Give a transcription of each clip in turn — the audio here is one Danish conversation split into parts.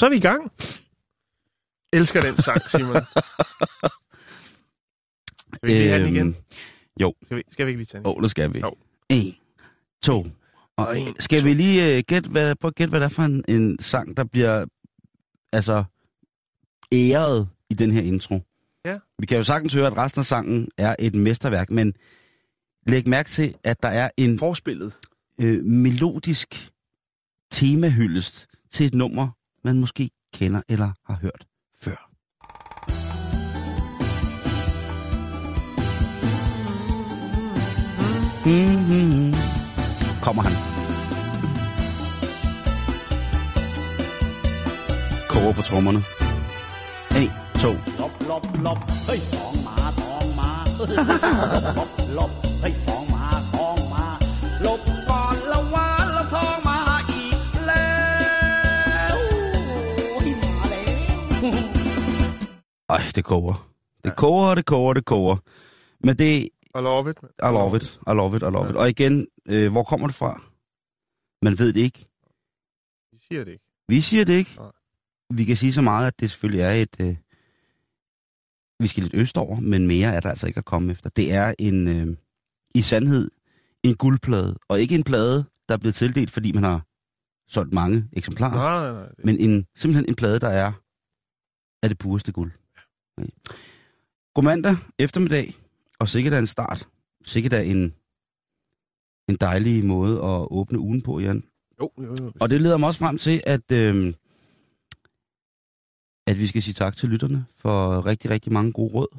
Så er vi i gang. Elsker den sang, Simon. Skal vi lige have den igen? Øhm, Jo, Skal vi, skal vi ikke lige tage den? åh, oh, det skal vi. Jo. En, to, og en, skal vi lige uh, gætte, hvad, prøv at gætte, hvad det er for en, en sang, der bliver altså æret i den her intro. Ja. Vi kan jo sagtens høre, at resten af sangen er et mesterværk, men læg mærke til, at der er en Forspillet. øh, melodisk temahyldest til et nummer, man måske kender eller har hørt før. Mm-hmm. Kommer han. Koger på trommerne. 1, 2. Lop, lop, lop. Hey, song ma, song ma. lop, lop. Hey, song ma, song ma. Lop, Ej, det koger. Det koger, det koger, det koger. Men det, I love it. I love it, I love it, I love it. Og igen, øh, hvor kommer det fra? Man ved det ikke. Vi siger det ikke. Vi siger det ikke. Nej. Vi kan sige så meget, at det selvfølgelig er et... Øh, vi skal lidt østover, men mere er der altså ikke at komme efter. Det er en, øh, i sandhed, en guldplade. Og ikke en plade, der er blevet tildelt, fordi man har solgt mange eksemplarer. Nej, nej, nej. Men en, simpelthen en plade, der er af det pureste guld. Ja. God mandag eftermiddag, og sikkert er en start. Sikkert er en, en dejlig måde at åbne ugen på, Jan. jo, jo, jo. Og det leder mig også frem til, at, øh, at vi skal sige tak til lytterne for rigtig, rigtig mange gode råd.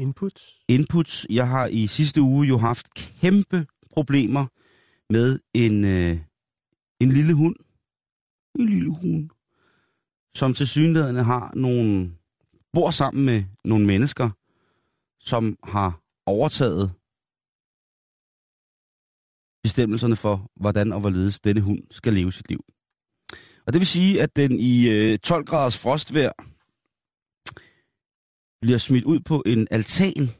Input. Inputs. Jeg har i sidste uge jo haft kæmpe problemer med en, øh, en lille hund. En lille hund. Som til synligheden har nogle bor sammen med nogle mennesker, som har overtaget bestemmelserne for, hvordan og hvorledes denne hund skal leve sit liv. Og det vil sige, at den i øh, 12 graders frostvejr bliver smidt ud på en altan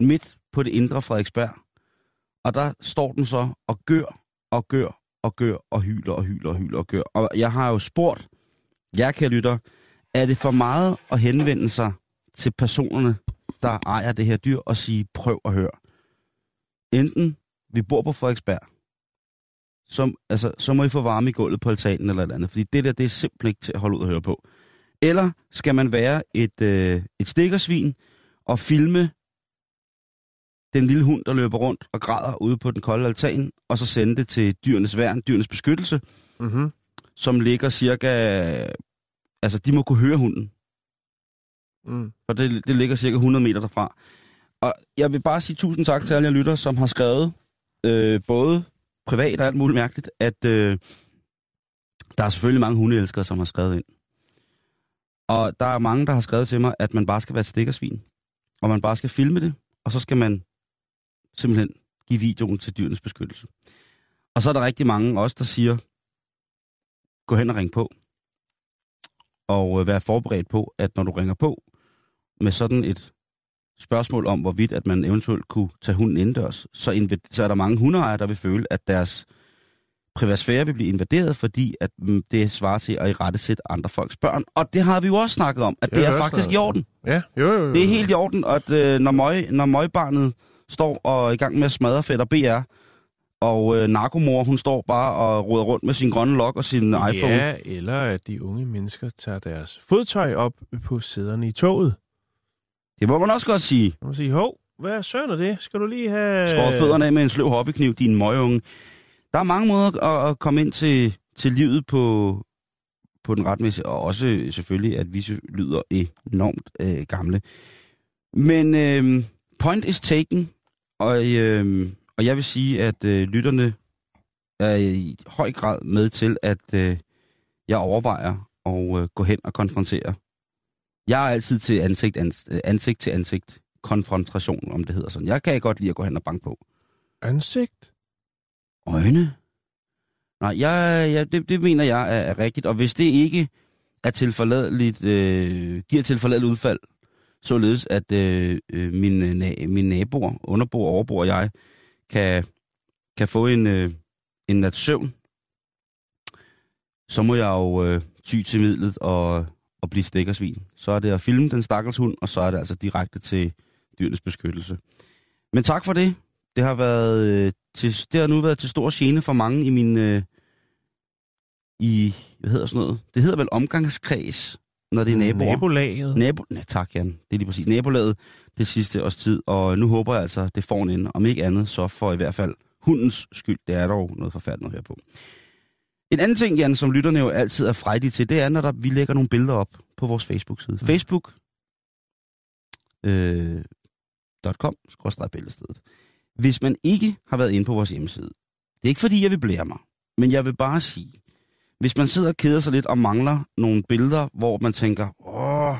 midt på det indre Frederiksberg. Og der står den så og gør og gør og gør og hyler og hyler og hyler og gør. Og jeg har jo spurgt jer, kære lytter, er det for meget at henvende sig til personerne, der ejer det her dyr, og sige, prøv at høre. Enten vi bor på Frederiksberg, så, altså, så må I få varme i gulvet på altanen eller et andet, fordi det der, det er simpelthen ikke til at holde ud og høre på. Eller skal man være et, øh, et stikkersvin og filme den lille hund, der løber rundt og græder ude på den kolde altan, og så sende det til dyrenes værn, dyrenes beskyttelse, Mm-hmm. som ligger cirka... Altså, de må kunne høre hunden, Mm. for det, det ligger cirka 100 meter derfra. Og jeg vil bare sige tusind tak til alle jer lytter, som har skrevet, øh, både privat og alt muligt mærkeligt, at øh, der er selvfølgelig mange hundeelskere, som har skrevet ind. Og der er mange, der har skrevet til mig, at man bare skal være et stikkersvin, og man bare skal filme det, og så skal man simpelthen give videoen til dyrenes beskyttelse. Og så er der rigtig mange også, der siger, gå hen og ring på, og øh, være forberedt på, at når du ringer på med sådan et spørgsmål om, hvorvidt at man eventuelt kunne tage hunden indendørs, så, inv- så er der mange hundeejere, der vil føle, at deres privatsfære vil blive invaderet, fordi at mm, det svarer til at i rette sætte andre folks børn. Og det har vi jo også snakket om, at Det det, er faktisk i snakket om. orden. Ja, jo, jo, jo. Det er helt i orden, at øh, når, møg, når møgbarnet står og er i gang med at smadre fætter BR, og øh, narkomor, hun står bare og roder rundt med sin grønne lok og sin iPhone. Ja, eller at de unge mennesker tager deres fodtøj op på sæderne i toget. Det må man også godt sige. Man siger, hov, hvad søren er det? Skal du lige have... Skåret fødderne af med en sløv hobbykniv, din møgeunge. Der er mange måder at, at komme ind til, til livet på, på den retmæssige, og også selvfølgelig, at vi lyder enormt øh, gamle. Men øh, point is taken, og, øh, og jeg vil sige, at øh, lytterne er i høj grad med til, at øh, jeg overvejer at øh, gå hen og konfrontere. Jeg er altid til ansigt, ans, øh, ansigt til ansigt konfrontation, om det hedder sådan. Jeg kan godt lide at gå hen og banke på. Ansigt? Øjne? Nej, jeg, jeg, det, det mener jeg er, er rigtigt, og hvis det ikke er tilforladeligt, øh, giver tilforladeligt udfald, således at øh, øh, mine, na, mine naboer, underboer, overboer og jeg, kan, kan få en, øh, en nat søvn, så må jeg jo øh, ty til midlet og, og blive stikkersvin. Så er det at filme den stakkels hund, og så er det altså direkte til dyrenes beskyttelse. Men tak for det. Det har været øh, til, det har nu været til stor gene for mange i min øh, i hvad hedder sådan noget? Det hedder vel omgangskreds, når det er naboer. Nabolaget. Nabo, nej, tak, Jan. Det er lige præcis. Nabolaget det sidste års tid, og nu håber jeg altså, det får en ende. Om ikke andet, så for i hvert fald hundens skyld. Det er dog noget forfærdeligt at høre på. En anden ting, Jan, som lytterne jo altid er frejdige til, det er, når der, vi lægger nogle billeder op på vores Facebook-side. Mm. Facebook øh, .com, billedstedet. Hvis man ikke har været inde på vores hjemmeside, det er ikke fordi, jeg vil blære mig, men jeg vil bare sige, hvis man sidder og keder sig lidt og mangler nogle billeder, hvor man tænker, åh,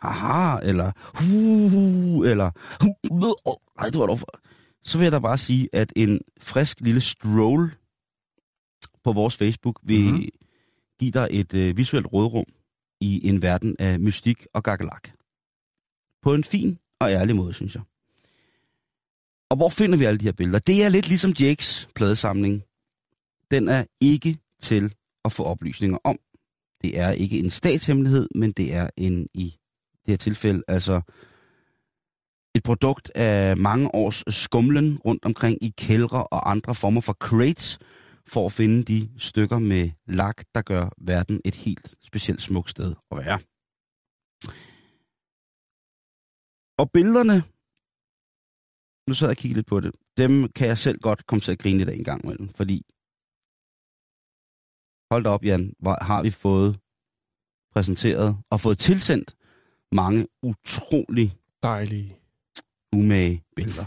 haha, eller hu, eller hu, ej, det var dog for... Så vil jeg da bare sige, at en frisk lille stroll på vores Facebook vil Mhm. mm-hmm. give dig et øh, visuelt rådrum i en verden af mystik og gakkelak. På en fin og ærlig måde, synes jeg. Og hvor finder vi alle de her billeder? Det er lidt ligesom Jakes pladesamling. Den er ikke til at få oplysninger om. Det er ikke en statshemmelighed, men det er en i det her tilfælde altså et produkt af mange års skumlen rundt omkring i kældre og andre former for crates, for at finde de stykker med lak, der gør verden et helt specielt smukt sted at være. Og billederne, nu sad jeg og kiggede lidt på det, dem kan jeg selv godt komme til at grine lidt af en gang imellem, fordi hold da op, Jan, hvor har vi fået præsenteret og fået tilsendt mange utrolig Dejlige. umage billeder.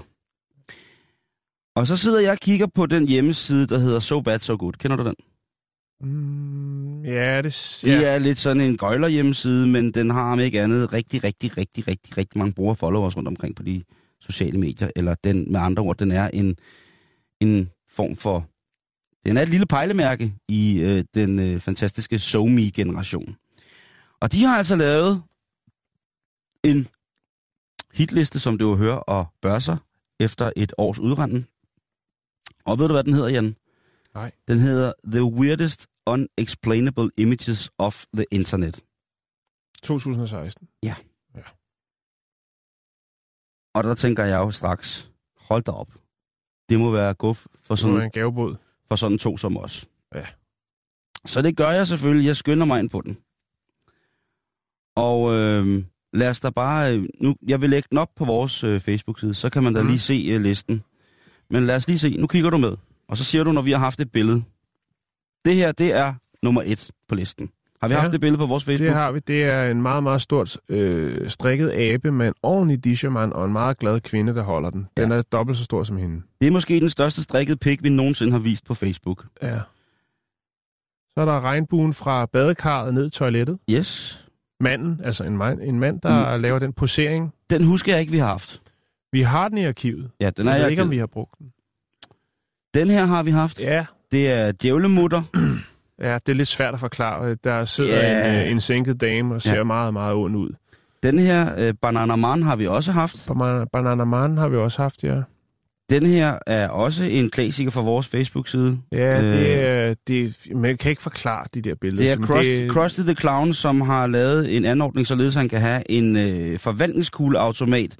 Og så sidder jeg og kigger på den hjemmeside, der hedder So Bad So Good. Kender du den? Mm, ja, det, Det ja. er lidt sådan en gøjler hjemmeside, men den har om ikke andet rigtig, rigtig, rigtig, rigtig, rigtig mange brugere followers rundt omkring på de sociale medier. Eller den, med andre ord, den er en, en form for... Den er et lille pejlemærke i øh, den øh, fantastiske SoMe-generation. Og de har altså lavet en hitliste, som det jo hører og bør sig efter et års udrenden. Og ved du, hvad den hedder, Jan? Nej. Den hedder The Weirdest Unexplainable Images of the Internet. 2016. Og der tænker jeg jo straks, hold da op. Det må være guf for Sådan sådan, en gavebod. For sådan to som os. Ja. Så det gør jeg selvfølgelig. Jeg skynder mig ind på den. Og øh, lad os da bare... Øh, nu, jeg vil lægge den op på vores øh, Facebook-side, så kan man da Mm. lige se øh, listen. Men lad os lige se. Nu kigger du med. Og så siger du, når vi har haft et billede. Det her, det er nummer et på listen. Har vi Ja. ja. haft et billede på vores Facebook? Det har vi. Det er en meget, meget stort øh, strikket abe med en ordentlig disherman og en meget glad kvinde, der holder den. Den er dobbelt så stor som hende. Det er måske den største strikket pik, vi nogensinde har vist på Facebook. Ja. Så er der regnbuen fra badekarret ned i toilettet. Yes. Manden, altså en mand, en mand der mm. laver den posering. Den husker jeg ikke, vi har haft. Vi har den i arkivet. Ja, den er Jeg ved ikke, om vi har brugt den. Den her har vi haft. Ja, Det er djævlemutter. ja det er lidt svært at forklare. Der sidder Ja. en, øh, en sænket dame og ser Ja. meget, meget ond ud. Den her øh, Banana Man har vi også haft. Banana, Banana Man har vi også haft, ja. Den her er også en klassiker fra vores Facebook-side. Ja, Øh. det er, det, man kan ikke forklare de der billeder. Det er men Krusty, Krusty the Clown, som har lavet en anordning, således han kan have en øh, forvandlingskugleautomat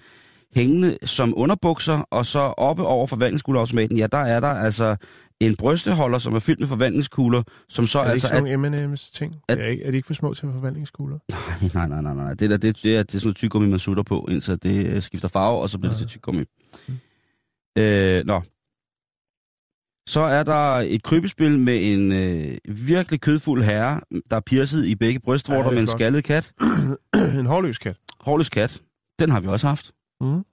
hængende som underbukser, og så oppe over forvandlingskugleautomaten, ja, der er der altså en brysteholder, som er fyldt med forvandlingskugler, som så Er det altså... ikke sådan nogle M&M's ting? at- Er, ikke, er de ikke for små til forvandlingskugler? Nej, nej, nej, nej, nej. Det, der, det, det, er, det er sådan noget tyggegummi, man sutter på, indtil det øh, skifter farve, og så bliver det Ja. til tyggegummi. Mm. Øh, nå. Så er der et krybespil med en øh, virkelig kødfuld herre, der er piercet i begge brystvorter Ja, det med en skaldet kat. en hårløs kat. Hårløs kat. Den har vi også haft. Mm.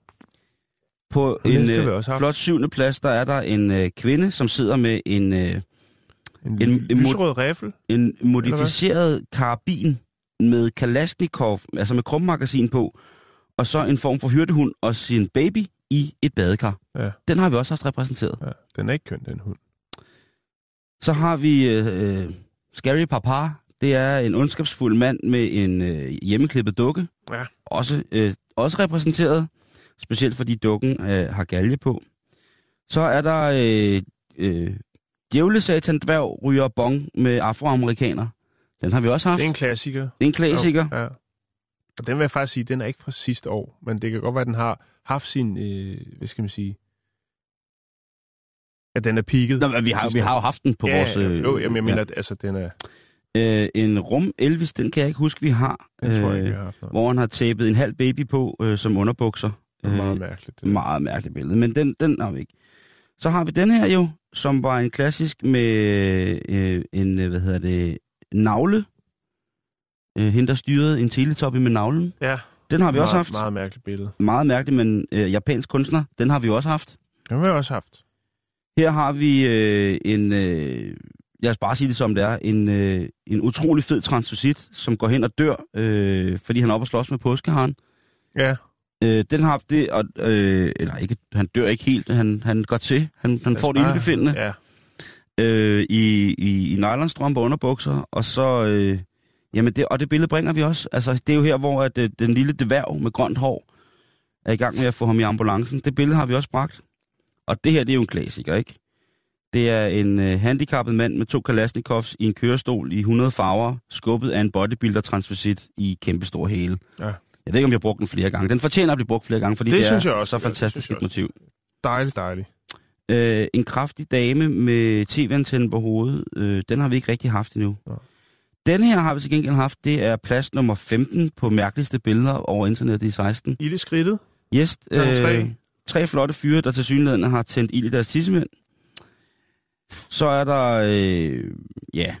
På en øh, flot syvende plads, der er der en øh, kvinde, som sidder med en, øh, En, En- en, lyserød riffel. en modificeret karabin med Kalashnikov, altså med krummagasin på, og så en form for hyrdehund og sin baby i et badekar. Ja. Den har vi også haft repræsenteret. Ja, den er ikke køn, den hund. Så har vi øh, øh, Scary Papa. Det er en ondskabsfuld mand med en øh, hjemmeklippet dukke. Ja. Også, øh, også repræsenteret, specielt fordi dukken øh, har galge på. Så er der øh, øh, Djævlesatan dværg ryger bong med afroamerikaner. Den har vi også haft. Det er en klassiker. Det er en klassiker. Ja. Og den vil jeg faktisk sige, den er ikke fra sidste år, men det kan godt være, at den har haft sin, øh, hvad skal man sige, at den er peaked. Nå, men vi, har, vi har jo haft den på ja, vores... Øh, Jo, jamen, jeg mener, at altså, den er, øh, en rum Elvis, den kan jeg ikke huske, vi har. den tror jeg ikke, øh, vi har haft noget. hvor han har tapet en halv baby på øh, som underbukser. Meget Øh, mærkeligt. Det. Meget mærkeligt billede, men den, den har vi ikke. Så har vi den her jo, som var en klassisk med øh, en, øh, hvad hedder det, navle. Øh, hende, der styrede en teletoppe med navlen. Ja, Den har vi meget, også haft. Meget mærkeligt billede. Meget mærkeligt, men øh, japansk kunstner, den har vi også haft. Den har vi også haft. Her har vi øh, en, øh, lad os bare sige det som det er, en, øh, en utrolig fed transvestit, som går hen og dør, øh, fordi han er oppe og slås med påskeharen. Ja, Øh, den har det, og, øh, eller ikke, han dør ikke helt, han, han går til, han, han får det ildbefindende Ja, øh, i, i, i nylonstrømper og underbukser, og så, øh, jamen det, og det billede bringer vi også. Altså, det er jo her, hvor at, øh, den lille dværg med grønt hår er i gang med at få ham i ambulancen. Det billede har vi også bragt. Og det her, det er jo en klassiker, ikke? Det er en øh, handicappet mand med to Kalashnikovs i en kørestol i 100 farver, skubbet af en bodybuilder transvisit i kæmpestor hæle. Ja. Jeg ved ikke, om vi har brugt den flere gange. Den fortjener at blive brugt flere gange, fordi Det det, synes er jeg også. så Ja, fantastisk jeg et motiv. dejligt, dejligt. Øh, en kraftig dame med tv-antenne på hovedet, øh, den har vi ikke rigtig haft endnu. Nå. Den her har vi til gengæld haft, det er plads nummer 15 på mærkeligste billeder over internettet i 16. I det skridtet. Yes, Gang tre. øh, tre flotte fyre, der til synligheden har tændt ild i deres tissemænd. Så er der, øh, ja,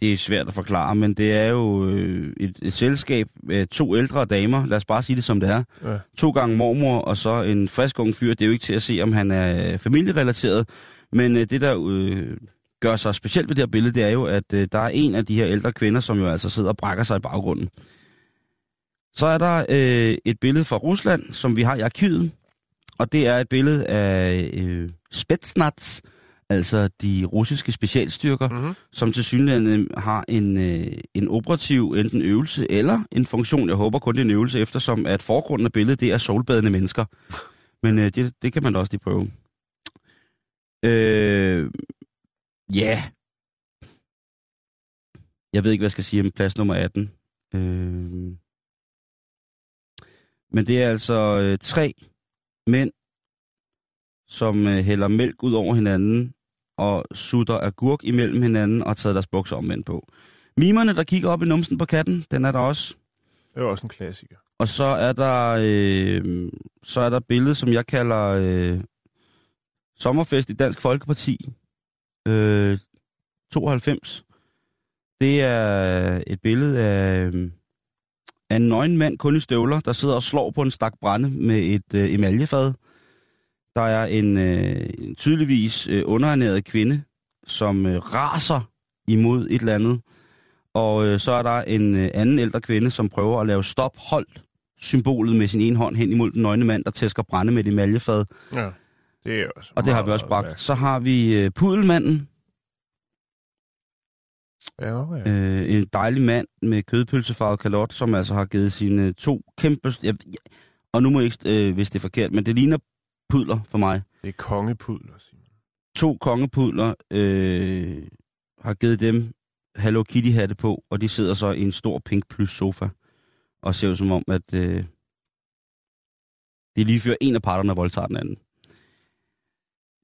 det er svært at forklare, men det er jo øh, et, et selskab med to ældre damer, lad os bare sige det som det er. Ja. To gange mormor, og så en frisk ung fyr. Det er jo ikke til at se, om han er familierelateret, men øh, det, der øh, gør sig specielt ved det her billede, det er jo, at øh, der er en af de her ældre kvinder, som jo altså sidder og brækker sig i baggrunden. Så er der øh, et billede fra Rusland, som vi har i arkivet, og det er et billede af øh, Spetsnaz, altså de russiske specialstyrker, Mm-hmm. som til synligheden har en, øh, en operativ enten øvelse eller en funktion. Jeg håber kun det er en øvelse, eftersom at forgrunden af billedet, det er solbadende mennesker. Men øh, det, det kan man da også lige prøve. Øh, ja. Jeg ved ikke, hvad jeg skal sige om plads nummer 18. Øh, men det er altså øh, tre mænd, som øh, hælder mælk ud over hinanden og sutter agurk imellem hinanden og tager deres bukser omvendt på. Mimerne, der kigger op i numsen på katten, den er der også. Det er også en klassiker. Og så er der øh, så er der billede, som jeg kalder øh, Sommerfest i Dansk Folkeparti øh, 92. Det er et billede af, øh, af en nøgen mand kun i støvler, der sidder og slår på en stak brænde med et øh, emaljefad. Der er en, øh, en tydeligvis øh, underernæret kvinde, som øh, raser imod et eller andet. Og øh, så er der en øh, anden ældre kvinde, som prøver at lave stop holdt symbolet med sin ene hånd hen imod den nøgne mand, der tæsker brænde med et emaljefad. Ja, det er også Og det har vi også bragt. Så har vi øh, pudelmanden, Ja, ja. øh, en dejlig mand med kødpølsefarvet kalot, som altså har givet sine to kæmpe... Jeg, jeg, og nu må jeg ikke, øh, hvis det er forkert, men det ligner pudler for mig. Det er kongepudler, Simon. To kongepudler øh, har givet dem Hello Kitty-hatte på, og de sidder så i en stor pink plus sofa og ser ud som om, at øh, de lige før en af parterne og voldtager den anden.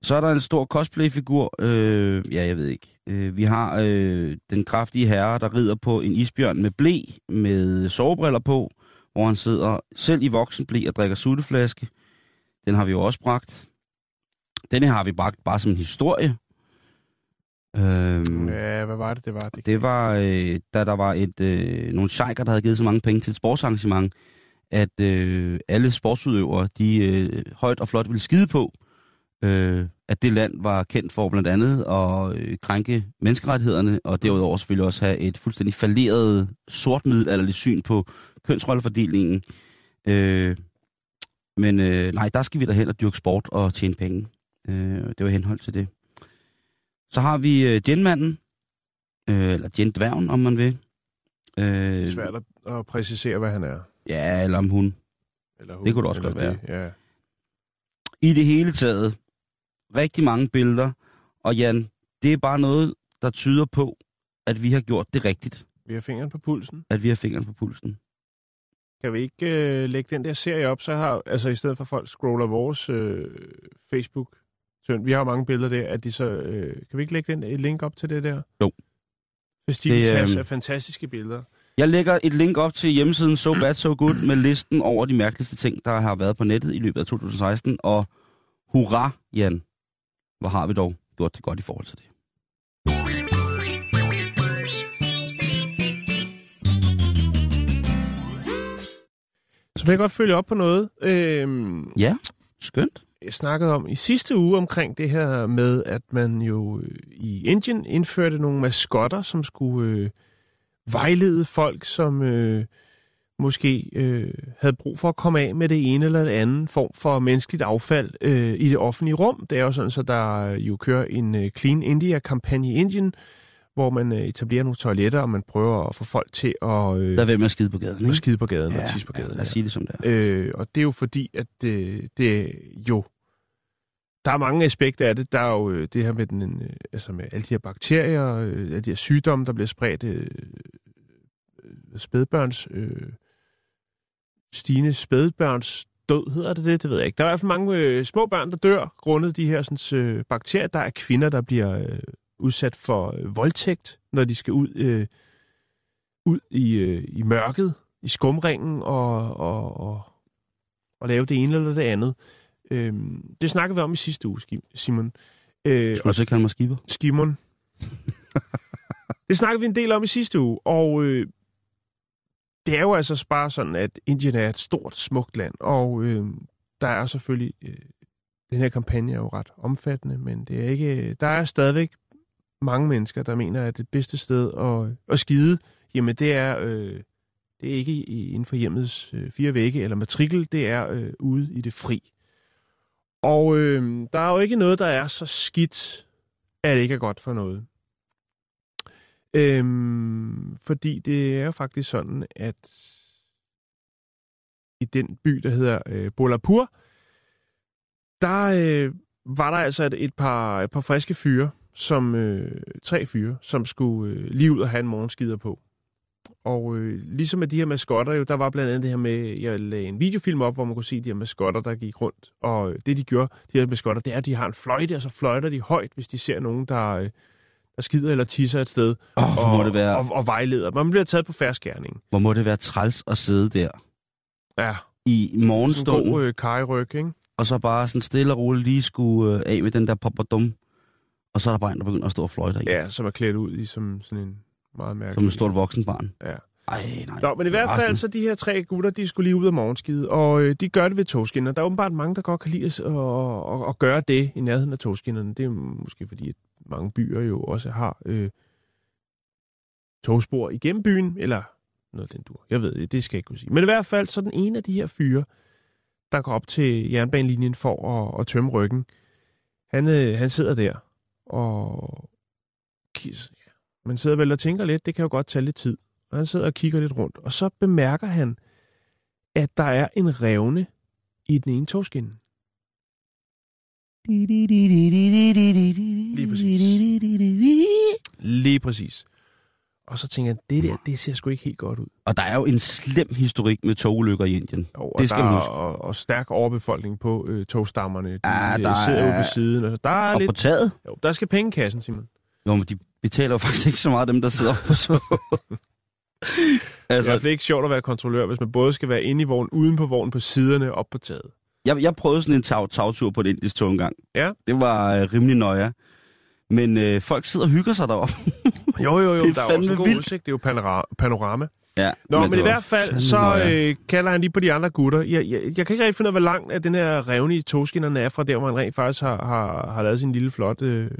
Så er der en stor cosplay-figur. Øh, ja, jeg ved ikke. Øh, vi har øh, den kraftige herre, der rider på en isbjørn med blæ, med sovebriller på, hvor han sidder selv i voksenblæ og drikker sutteflaske. Den har vi jo også bragt. Denne har vi bragt bare som en historie, Øhm, Ja, hvad var det, det var? Det, Det var, øh, da der var et, øh, nogle sheiker, der havde givet så mange penge til et sportsarrangement, at øh, alle sportsudøvere, de øh, højt og flot ville skide på, øh, at det land var kendt for blandt andet at øh, krænke menneskerettighederne, og derudover selvfølgelig også have et fuldstændig falderet sortmiddelalderligt syn på kønsrollefordelingen. Øh, men øh, nej, der skal vi derhen og dyrke sport og tjene penge. Øh, det var henhold til det. Så har vi øh, genmanden, øh, eller gentdværgen, om man vil. det Øh, er svært at, at præcisere, hvad han er. ja, eller om hun. Eller hun, Det kunne det også godt være. Det, ja. I det hele taget, rigtig mange billeder. Og Jan, det er bare noget, der tyder på, at vi har gjort det rigtigt. Vi har fingeren på pulsen. At vi har fingeren på pulsen. Kan vi ikke øh, lægge den der serie op, så har, altså i stedet for folk scroller vores øh, Facebook, så vi har mange billeder der, at de så, øh, kan vi ikke lægge den, et link op til det der? Jo. Hvis de Det, øhm, af fantastiske billeder. Jeg lægger et link op til hjemmesiden So Bad So Good med listen over de mærkeligste ting, der har været på nettet i løbet af 2016. Og hurra, Jan. Hvor har vi dog gjort det godt i forhold til det. Så vil jeg godt følge op på noget. Øhm, Ja, skønt. jeg snakkede om i sidste uge omkring det her med, at man jo øh, i Indien indførte nogle maskotter, som skulle øh, vejlede folk, som øh, måske øh, havde brug for at komme af med det ene eller det andet form for menneskeligt affald øh, i det offentlige rum. Det er jo sådan, så der jo kører en øh, Clean India-kampagne i Indien, hvor man øh, etablerer nogle toiletter, og man prøver at få folk til at, øh, Lad være med at skide på gaden, at ikke? skide på gaden og tisse på ja, gaden. lad os sige det som det er. Øh, og det er jo fordi, at det, det jo... Der er mange aspekter af det. Der er jo øh, det her med, den, øh, altså med alle de her bakterier, øh, alle de her sygdomme, der bliver spredt, øh, øh, spædbørns... Øh, stigende spædbørns død, hedder det det? Det ved jeg ikke. Der er i hvert fald mange øh, små børn, der dør grundet de her sådan, øh, bakterier. Der er kvinder, der bliver øh, udsat for øh, voldtægt, når de skal ud, øh, ud i, øh, i mørket, i skumringen og, og, og, og lave det ene eller det andet. Øhm, det snakkede vi om i sidste uge, Simon. Øh, Skulle du så ikke kalde mig skipper? Skimon. det snakkede vi en del om i sidste uge, og øh, det er jo altså bare sådan, at Indien er et stort, smukt land, og øh, der er selvfølgelig, øh, den her kampagne er jo ret omfattende, men det er ikke, der er stadigvæk mange mennesker, der mener, at det bedste sted at, at skide, jamen det er, øh, det er ikke inden for hjemmets øh, fire vægge eller matrikel, det er øh, ude i det fri. Og øh, der er jo ikke noget, der er så skidt, at det ikke er godt for noget. Øhm, fordi det er jo faktisk sådan, at i den by, der hedder øh, Bolapur, der øh, var der altså et, et, par, et par friske fyre, som øh, tre fyre, som skulle øh, lige ud og have en morgenskider på. Og øh, ligesom med de her maskotter, jo, der var blandt andet det her med, jeg lagde en videofilm op, hvor man kunne se de her maskotter, der gik rundt. Og øh, det de gjorde, de her maskotter, det er, at de har en fløjte, og så fløjter de højt, hvis de ser nogen, der, øh, der skider eller tisser et sted. Hvor og, må det være, og, og vejleder. Man bliver taget på færskærning. hvor må det være træls at sidde der Ja, i sådan en god øh, kajryg, ikke? og så bare sådan stille og roligt lige skulle øh, af med den der popperdum, og så er der bare en, der begynder at stå og fløjte i, Ja, som er klædt ud i som sådan en meget mærkelig... som et stort voksenbarn. Ja. Ej, nej. Nå, men i hvert fald, så de her tre gutter, de skulle lige ud af morgenskide, og øh, de gør det ved togskinner. Der er åbenbart mange, der godt kan lide at, at, at, at gøre det i nærheden af togskinnerne. Det er måske fordi, at mange byer jo også har øh, togspor igennem byen, eller noget den dur. Jeg ved det, det skal jeg ikke kunne sige. Men i hvert fald, så den ene af de her fyre, der går op til jernbanelinjen for at, at tømme ryggen, han, øh, han sidder der, og man sidder vel og tænker lidt, det kan jo godt tage lidt tid. Og han sidder og kigger lidt rundt, og så bemærker han, at der er en revne i den ene togskinne. Lige præcis. Lige præcis. Og så tænker jeg, det der, det ser sgu ikke helt godt ud. Og der er jo en slem historik med togulykker i Indien. Jo, og Det skal der man er, huske. og, og stærk overbefolkning på øh, togstammerne. De Ja, øh, der sidder jo er- på siden. Og så der er Og lidt, på taget? jo, der skal penge i kassen, Simon. Jo, men de betaler jo faktisk ikke så meget, dem der sidder på. Det er i altså, hvert fald ikke sjovt at være kontrollør, hvis man både skal være inde i vognen, uden på vognen, på siderne og op på taget. jeg, jeg prøvede sådan en tag, tagtur på et indisk tog engang. Ja. Det var øh, rimelig nøje. Men øh, folk sidder og hygger sig deroppe. Jo, jo, jo. Det er der er også en god vildt. udsigt. Det er jo panorama. panorama. ja, Nå, men, men i hvert fald, så øh, kalder han lige på de andre gutter. Jeg, jeg, jeg kan ikke rigtig finde ud af, hvor langt at den her revne i togskinnerne er fra der, hvor han rent faktisk har, har, har lavet sin lille flot, øh,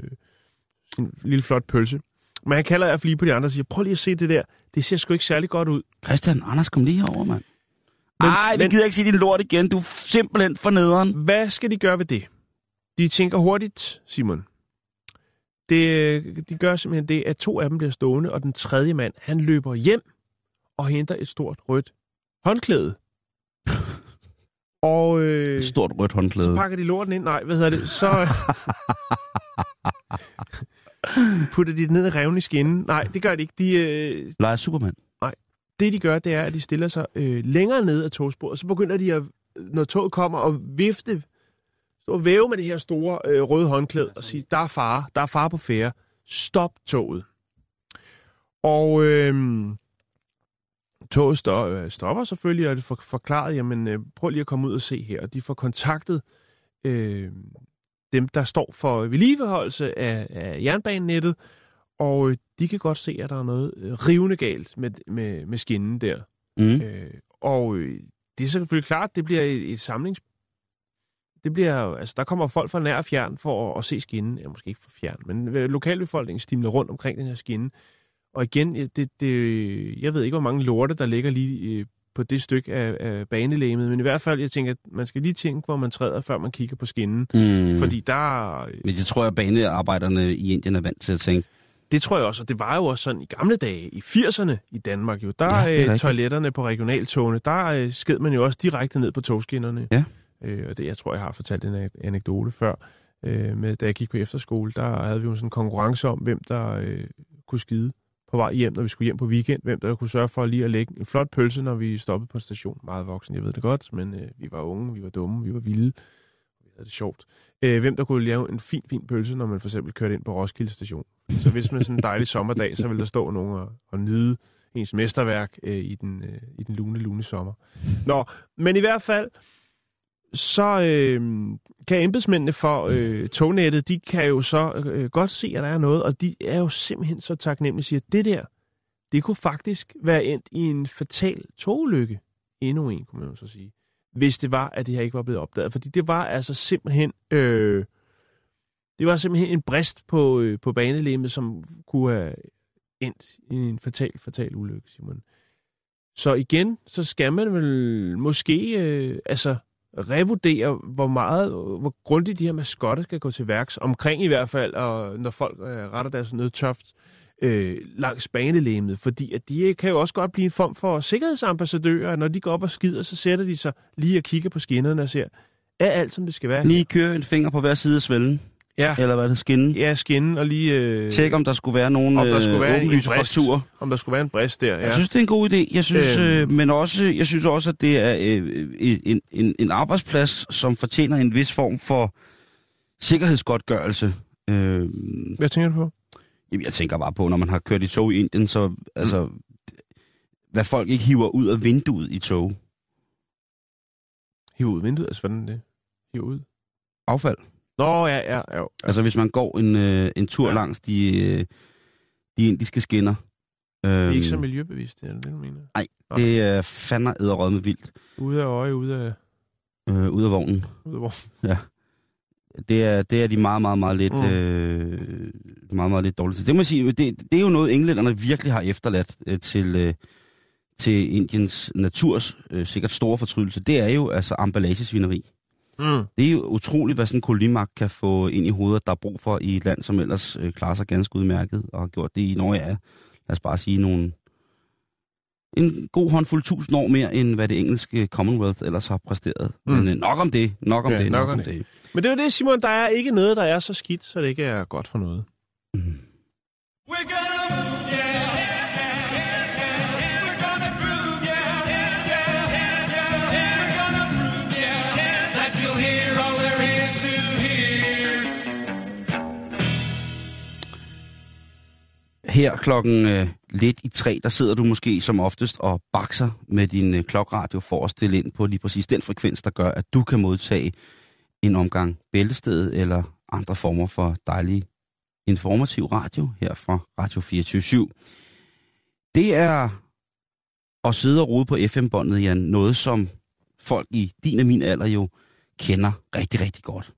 sin lille flot pølse. Men han kalder i hvert fald lige på de andre og siger, prøv lige at se det der. Det ser sgu ikke særlig godt ud. Christian, Anders, kom lige herover, mand. Nej, vi gider ikke sige din lort igen. Du er simpelthen for nederen. Hvad skal de gøre ved det? De tænker hurtigt, Simon. Det, øh, de gør simpelthen det, at to af dem bliver stående, og den tredje mand, han løber hjem og henter et stort rødt håndklæde. og øh, Et stort rødt så håndklæde. pakker de lorten ind. Nej, hvad hedder det? Så putter de det ned i revnen i skinnen. Nej, det gør de ikke. De, øh, Leger Superman. det, de gør, det er, at de stiller sig øh, længere ned af togsporet. Så begynder de, at, når toget kommer, at vifte, stå og væve med det her store øh, røde håndklæde og sige, der er fare, der er fare på færre. Stop toget. Og øh, toget stop, øh, stopper selvfølgelig, og det får forklaret, jamen øh, prøv lige at komme ud og se her. Og de får kontaktet øh, dem, der står for vedligeholdelse af, af jernbanenettet, og øh, de kan godt se, at der er noget øh, rivende galt med, med, med skinnen der. Mm. Øh, og øh, det er selvfølgelig klart, det bliver et, et samlings... Det bliver, altså, der kommer folk fra nær og fjern for at, at se skinnen. Ja, måske ikke fra fjern, men øh, lokalbefolkningen stimler rundt omkring den her skinne. Og igen, det, det, jeg ved ikke, hvor mange lorte, der ligger lige øh, på det stykke af, af banelæmet, men i hvert fald, jeg tænker, at man skal lige tænke, hvor man træder, før man kigger på skinnen. Mm. Fordi der, øh, Men det tror jeg, banearbejderne i Indien er vant til at tænke. Det tror jeg også, og det var jo også sådan i gamle dage, i 80'erne i Danmark jo, der Ja, er øh, toiletterne på regionaltogene, der øh, sked man jo også direkte ned på togskinnerne. Ja. Øh, og det, jeg tror, jeg har fortalt en anekdote før, øh, med, da jeg gik på efterskole, der havde vi jo sådan en konkurrence om, hvem der øh, kunne skide på vej hjem, når vi skulle hjem på weekend, hvem der kunne sørge for lige at lægge en flot pølse, når vi stoppede på en station. Meget voksen, jeg ved det godt, men øh, vi var unge, vi var dumme, vi var vilde, vi havde det sjovt. Øh, hvem der kunne lave en fin, fin pølse, når man for eksempel kørte ind på Roskilde station. Så hvis man sådan en dejlig sommerdag, så ville der stå nogen og, og nyde ens mesterværk øh, i, den, øh, i den lune, lune sommer. Nå, men i hvert fald, så øh, kan embedsmændene for øh, tognettet, de kan jo så øh, godt se, at der er noget, og de er jo simpelthen så taknemmelige, siger, at det der, det kunne faktisk være endt i en fatal togulykke. Endnu en, kunne man jo så sige. Hvis det var, at det her ikke var blevet opdaget. Fordi det var altså simpelthen... Øh, det var simpelthen en brist på, øh, på banelemmet, som kunne have endt i en fatal, fatal ulykke, Simon. Så igen, så skal man vel måske øh, altså revurdere, hvor meget, hvor grundigt de her maskotter skal gå til værks, omkring i hvert fald, og når folk øh, retter deres nødtøft øh, langs banelæmet, fordi at de kan jo også godt blive en form for sikkerhedsambassadører, når de går op og skider, så sætter de sig lige og kigger på skinnerne og ser, er alt som det skal være? Lige køre en finger på hver side af svælden, Ja, eller hvad det skinnen. ja skinnen og lige... Øh, Tjek, om der skulle være nogen om der skulle øh, være åbenlyse frakturer. om der skulle være en brist der. Ja. Jeg synes, det er en god idé. Jeg synes, Øhm. øh, men også, jeg synes også, at det er øh, en, en, en arbejdsplads, som fortjener en vis form for sikkerhedsgodtgørelse. Øh, Hvad tænker du på? jamen, jeg tænker bare på, når man har kørt i tog i Indien, så altså, hvad folk ikke hiver ud af vinduet i tog. Hive ud vinduet, altså hvordan er det? Hive ud? Affald. Nå, ja, ja, ja. Altså hvis man går en, øh, en tur Ja. ja. langs de, øh, de indiske skinner. Det er Øhm, ikke så miljøbevidst, det er det, du mener. Det er fandme æderrød med vildt Ude af øje, ude af, øh, ud af vognen. ude af hvor. Det er, det er de meget, meget, meget lidt, Mm. øh, meget, meget lidt dårligt til. Det må jeg sige, det, det er jo noget, englænderne virkelig har efterladt øh, til, øh, til Indiens naturs øh, sikkert store fortrydelse. Det er jo altså emballagesvineri. Mm. Det er jo utroligt, hvad sådan en kolonimagt kan få ind i hovedet, der er brug for i et land, som ellers øh, klarer sig ganske udmærket, og har gjort det i Norge, ja, lad os bare sige nogle, en god håndfuld tusind år mere, end hvad det engelske Commonwealth ellers har præsteret. Mm. Men øh, nok om det, nok om Ja, det, nok nok, om det. det. Men det er det, Simon, der er ikke noget, der er så skidt, så det ikke er godt for noget. Mm. We're gonna Her klokken øh, lidt i tre, der sidder du måske som oftest og bakser med din øh, klokradio for at stille ind på lige præcis den frekvens, der gør, at du kan modtage en omgang bæltested eller andre former for dejlig informativ radio her fra Radio 24 /7. Det er at sidde og rode på FM-båndet, Jan, noget som folk i din og min alder jo kender rigtig, rigtig godt.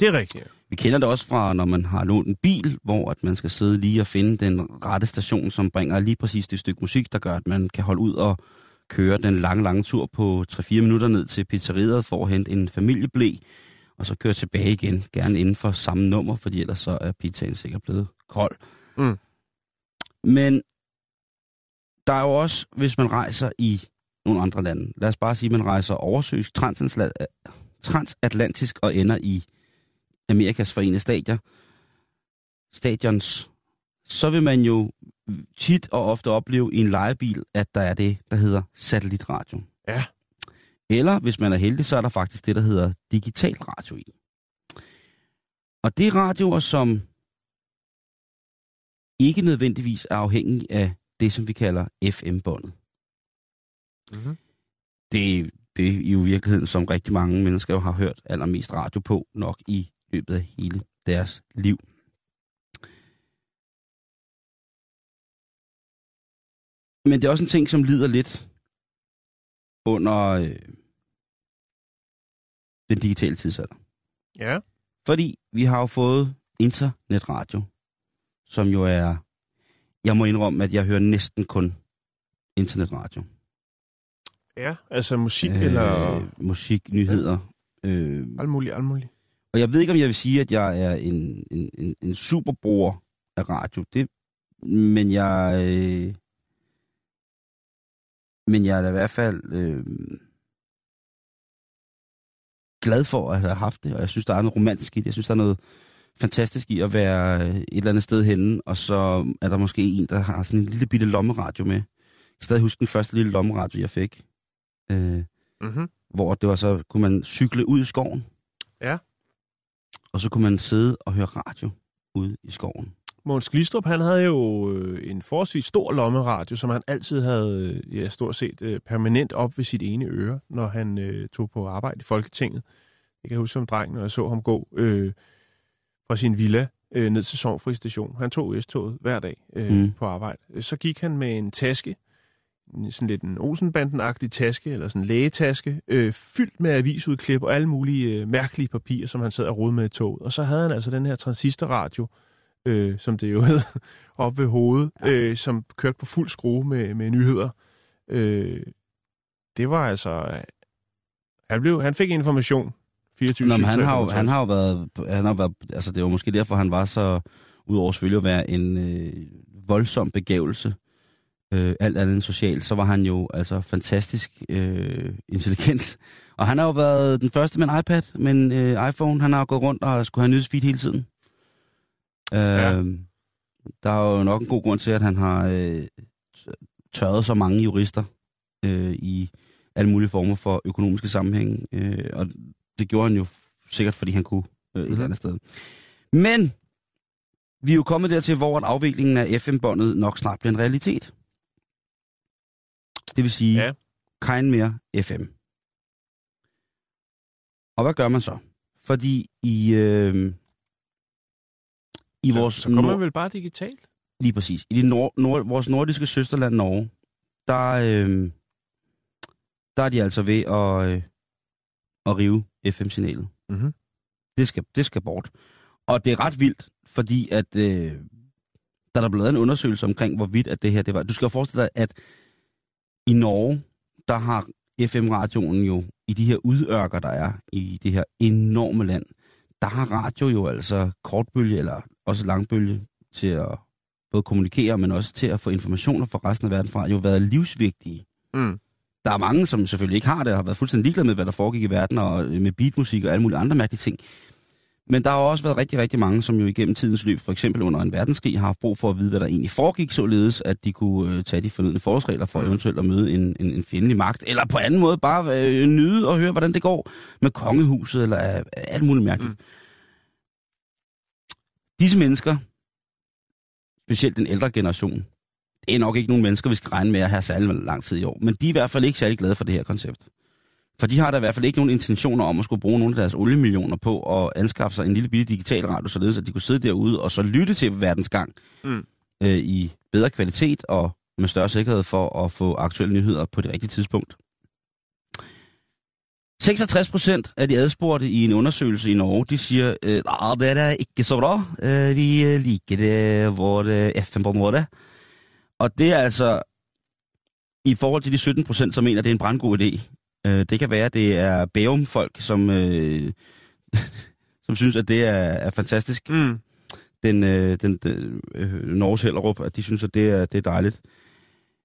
Det er rigtigt. Vi kender det også fra, når man har lånt en bil, hvor at man skal sidde lige og finde den rette station, som bringer lige præcis det stykke musik, der gør, at man kan holde ud og køre den lange, lange tur på 3-4 minutter ned til pizzeriet for at hente en familieblæ, og så køre tilbage igen, gerne inden for samme nummer, fordi ellers så er pizzaen sikkert blevet kold. Mm. Men der er jo også, hvis man rejser i nogle andre lande, lad os bare sige, at man rejser oversøisk, transatla- transatlantisk og ender i Amerikas forenede stadier, stadions, så vil man jo tit og ofte opleve i en lejebil, at der er det, der hedder satellitradio. Ja. Eller hvis man er heldig, så er der faktisk det, der hedder digital radio i. Og det er radioer, som ikke nødvendigvis er afhængige af det, som vi kalder FM-båndet. Mm-hmm. Det, det er jo i virkeligheden, som rigtig mange mennesker jo har hørt allermest radio på, nok i løbet af hele deres liv. Men det er også en ting, som lider lidt under øh, den digitale tidsalder. Ja. Fordi vi har jo fået internetradio, som jo er... Jeg må indrømme, at jeg hører næsten kun internetradio. Ja, altså musik øh... eller Musik, nyheder. Øh, alt muligt, alt muligt. Og jeg ved ikke, om jeg vil sige, at jeg er en, en, en, en superbruger af radio. Det, men jeg... Øh, men jeg er da i hvert fald øh, glad for at have haft det, og jeg synes, der er noget romantisk i det. Jeg synes, der er noget fantastisk i at være øh, et eller andet sted henne, og så er der måske en, der har sådan en lille bitte lommeradio med. Jeg kan stadig huske den første lille lommeradio, jeg fik. Øh, Mm-hmm. hvor det var så, kunne man cykle ud i skoven. Ja. Og så kunne man sidde og høre radio ude i skoven. Måns Glistrup, han havde jo øh, en forholdsvis stor lommeradio, som han altid havde øh, ja, stort set øh, permanent op ved sit ene øre, når han øh, tog på arbejde i Folketinget. Jeg kan huske som dreng, når jeg så ham gå øh, fra sin villa øh, ned til Sovnfri station. Han tog S-toget hver dag øh, Mm. på arbejde. Så gik han med en taske, sådan lidt en Olsenbanden-agtig taske, eller sådan en lægetaske, øh, fyldt med avisudklip og alle mulige øh, mærkelige papirer, som han sad og rode med i toget. Og så havde han altså den her transistorradio, øh, som det jo hed, op ved hovedet, øh, som kørte på fuld skrue med, med nyheder. Øh, det var altså... Han, blev, han fik information 24 Nå, men han har, jo, han har jo været, han har været, altså det var måske derfor, han var så, udover selvfølgelig at være en øh, voldsom begævelse, øh, alt andet end social, så var han jo altså fantastisk øh, intelligent. Og han har jo været den første med en iPad, med en øh, iPhone. Han har jo gået rundt og skulle have nyhedsfeed hele tiden. Øh, Ja. Der er jo nok en god grund til, at han har øh, tørret så mange jurister øh, i alle mulige former for økonomiske sammenhænge. Øh, og det gjorde han jo sikkert, fordi han kunne øh, et Mhm. eller andet sted. Men vi er jo kommet dertil, hvor at afviklingen af FM-båndet nok snart bliver en realitet. Det vil sige, Ja. ja. kein mere FM. Og hvad gør man så? Fordi i, øh, i vores... Så kommer nord- man vel bare digitalt? Lige præcis. I det nord, nord, vores nordiske søsterland Norge, der, øh, der er de altså ved at, øh, at rive FM-signalet. Mm-hmm. Det skal, det skal bort. Og det er ret vildt, fordi at øh, der er blevet en undersøgelse omkring, hvorvidt at det her det var. Du skal jo forestille dig, at i Norge, der har FM-radioen jo i de her udørker, der er i det her enorme land, der har radio jo altså kortbølge eller også langbølge til at både kommunikere, men også til at få informationer fra resten af verden fra, jo været livsvigtige. Mm. Der er mange, som selvfølgelig ikke har det, og har været fuldstændig ligeglade med, hvad der foregik i verden, og med beatmusik og alle mulige andre mærkelige ting. Men der har også været rigtig, rigtig mange, som jo igennem tidens løb, for eksempel under en verdenskrig, har haft brug for at vide, hvad der egentlig foregik, således at de kunne øh, tage de fornødne forholdsregler for eventuelt at møde en, en, en fjendelig magt, eller på anden måde bare øh, nyde og høre, hvordan det går med kongehuset, eller øh, alt muligt mærkeligt. Mm. Disse mennesker, specielt den ældre generation, det er nok ikke nogen mennesker, vi skal regne med at have særlig lang tid i år, men de er i hvert fald ikke særlig glade for det her koncept. For de har da i hvert fald ikke nogen intentioner om at skulle bruge nogle af deres oliemillioner på at anskaffe sig en lille bitte digital radio, således at de kunne sidde derude og så lytte til verdens gang Mm. øh, i bedre kvalitet og med større sikkerhed for at få aktuelle nyheder på det rigtige tidspunkt. 66 procent af de adspurgte i en undersøgelse i Norge, de siger, øh, "Ah, det er ikke så bra. Øh, vi øh, liker det, hvor øh, FN på måde. Og det er altså i forhold til de 17 procent, som mener, det er en brandgod idé. Øh, det kan være, at det er Bærum-folk, som, øh, som synes, at det er, er fantastisk. Mm. Den, øh, den, den øh, Norges Hellerup, at de synes, at det er, det er dejligt.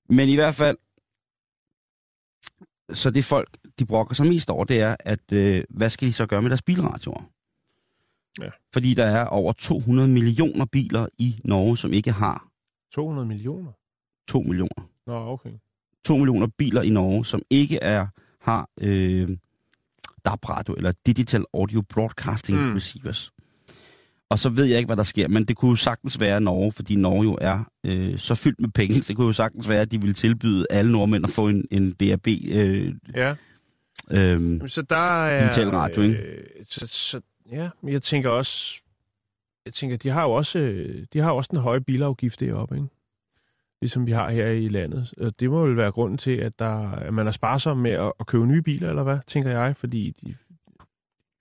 Men i hvert fald, så det folk, de brokker sig mest over, det er, at øh, hvad skal de så gøre med deres bilradioer? Ja. Fordi der er over 200 millioner biler i Norge, som ikke har 200 millioner? 2 millioner. Nå, okay. 2 millioner biler i Norge, som ikke er har øh, DAB-radio eller Digital Audio Broadcasting Mm. Receivers. Og så ved jeg ikke, hvad der sker, men det kunne jo sagtens være Norge, fordi Norge jo er øh, så fyldt med penge, så det kunne jo sagtens være, at de ville tilbyde alle nordmænd at få en, en DAB. Øh, Ja, øh, Jamen, så der er... Digital radio, ikke? Øh, så, så, ja, men jeg tænker også... Jeg tænker, de har jo også, øh, de har jo også den høje bilafgift deroppe, ikke? Ligesom vi har her i landet. Øh, det må vel være grunden til, at, der, at man er sparsom med at, at købe nye biler, eller hvad, tænker jeg? Fordi de,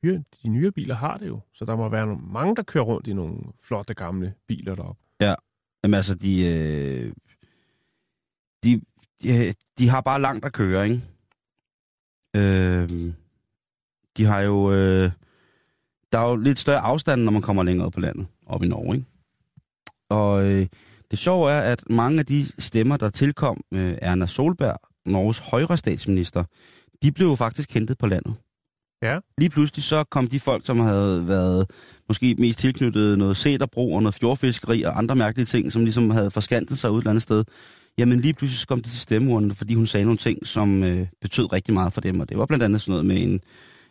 de, de nye biler har det jo. Så der må være nogle, mange, der kører rundt i nogle flotte gamle biler deroppe. jamen altså, de, øh, de, de, de har bare langt at køre, ikke? Øh, de har jo... Øh, der er jo lidt større afstand, når man kommer længere ud på landet, op i Norge, ikke? Og øh, det sjove er, at mange af de stemmer, der tilkom øh, Erna Solberg, Norges højre statsminister, de blev jo faktisk hentet på landet. Ja. Lige pludselig så kom de folk, som havde været måske mest tilknyttet noget sæterbro og noget fjordfiskeri og andre mærkelige ting, som ligesom havde forskantet sig ud et eller andet sted. Jamen lige pludselig så kom de til stemmeurnen, fordi hun sagde nogle ting, som øh, betød rigtig meget for dem. Og det var blandt andet sådan noget med en,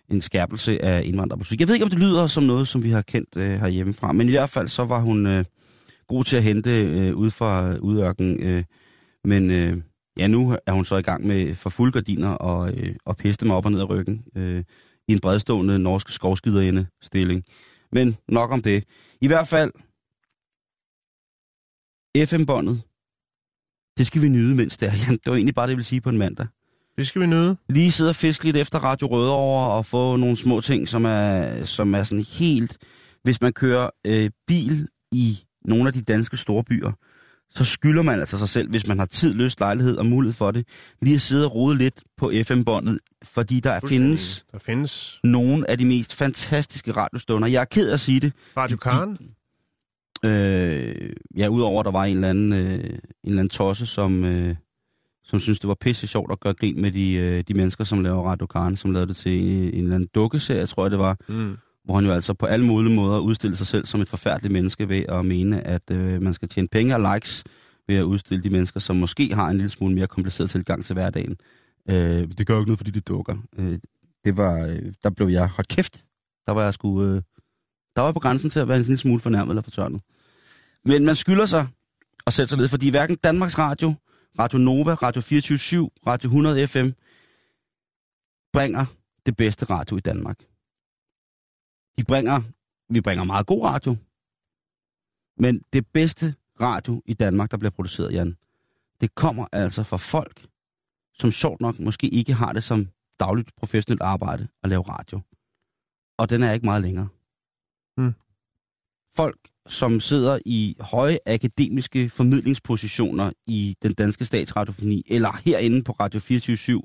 en skærpelse af indvandrerpolitik. Jeg ved ikke, om det lyder som noget, som vi har kendt øh, herhjemmefra, men i hvert fald så var hun øh, god til at hente øh, ud fra udørken. Øh, men øh, ja, nu er hun så i gang med for fuld gardiner og, øh, og piste mig op og ned af ryggen øh, i en bredstående norsk skovskiderinde stilling. Men nok om det. I hvert fald, FM-båndet, det skal vi nyde, mens det er. Det var egentlig bare det, jeg ville sige på en mandag. Det skal vi nyde. Lige sidde og fiske lidt efter Radio Rødovre og få nogle små ting, som er, som er sådan helt... Hvis man kører øh, bil i nogle af de danske store byer, så skylder man altså sig selv, hvis man har tid, lyst, lejlighed og mulighed for det, lige at sidde og rode lidt på FM-båndet, fordi der findes Der findes nogle af de mest fantastiske radiostunder. Jeg er ked af at sige det. Radio Karen. Øh, ja, udover at der var en eller anden, øh, en eller anden tosse, som, øh, som synes det var pisse sjovt at gøre grin med de, øh, de mennesker, som laver Radio Karen, som lavede det til en, en eller anden dukkeserie, tror jeg det var, Mm hvor han jo altså på alle mulige måder udstiller sig selv som et forfærdeligt menneske ved at mene, at øh, man skal tjene penge og likes ved at udstille de mennesker, som måske har en lille smule mere kompliceret tilgang til hverdagen. Øh, det gør jo ikke noget, fordi de dukker. Øh, det var, øh, der blev jeg, hold kæft, der var jeg sgu, øh, der var jeg på grænsen til at være en lille smule fornærmet eller fortørnet. Men man skylder sig at sætte sig ned, fordi hverken Danmarks Radio, Radio Nova, Radio 24 Radio 100 FM bringer det bedste radio i Danmark. De bringer, vi bringer meget god radio, men det bedste radio i Danmark, der bliver produceret, Jan, det kommer altså fra folk, som sjovt nok måske ikke har det som dagligt professionelt arbejde at lave radio. Og den er ikke meget længere. Mm. Folk, som sidder i høje akademiske formidlingspositioner i den danske statsradiofoni, eller herinde på Radio 24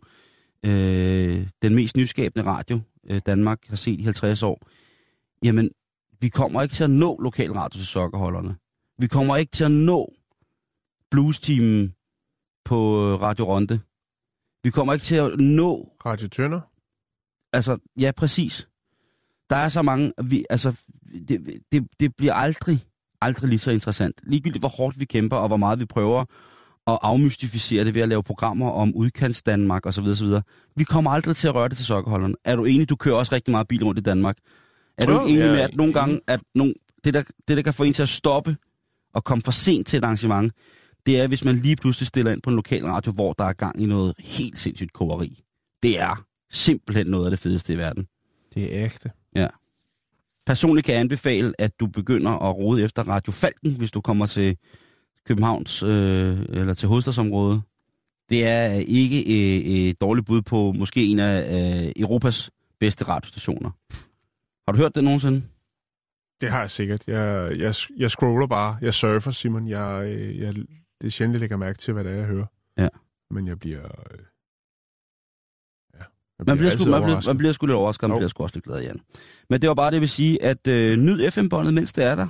øh, den mest nyskabende radio, øh, Danmark har set i 50 år, jamen, vi kommer ikke til at nå lokalradio til sokkerholderne. Vi kommer ikke til at nå blues-teamen på øh, Radio Ronde. Vi kommer ikke til at nå Radio Tønder. Altså, ja, præcis. Der er så mange, vi, altså, det, det, det bliver aldrig, aldrig lige så interessant. Ligegyldigt hvor hårdt vi kæmper, og hvor meget vi prøver at afmystificere det ved at lave programmer om udkants Danmark osv. osv. Vi kommer aldrig til at røre det til sokkerholderne. Er du enig, du kører også rigtig meget bil rundt i Danmark? Er du ikke enig med, at nogle gange, at nogle, det, der, det, der kan få en til at stoppe og komme for sent til et arrangement, det er, hvis man lige pludselig stiller ind på en lokal radio, hvor der er gang i noget helt sindssygt koveri. Det er simpelthen noget af det fedeste i verden. Det er ægte. Personligt kan jeg anbefale, at du begynder at rode efter Radio Falken, hvis du kommer til Københavns øh, eller til hovedstadsområdet. Det er ikke øh, et dårligt bud på måske en af øh, Europas bedste radiostationer. Har du hørt det nogensinde? Det har jeg sikkert. Jeg, jeg, jeg scroller bare. Jeg surfer, Simon. Jeg, øh, jeg, det er sjældent, jeg lægger mærke til, hvad det er, jeg hører. Ja. Men jeg bliver... Øh, ja, jeg Man bliver, sgu, man, bliver, man bliver sgu lidt overrasket, man bliver sgu også lidt glad, Jan. Men det var bare det, jeg vil sige, at øh, nyd FM-båndet, mens det er der.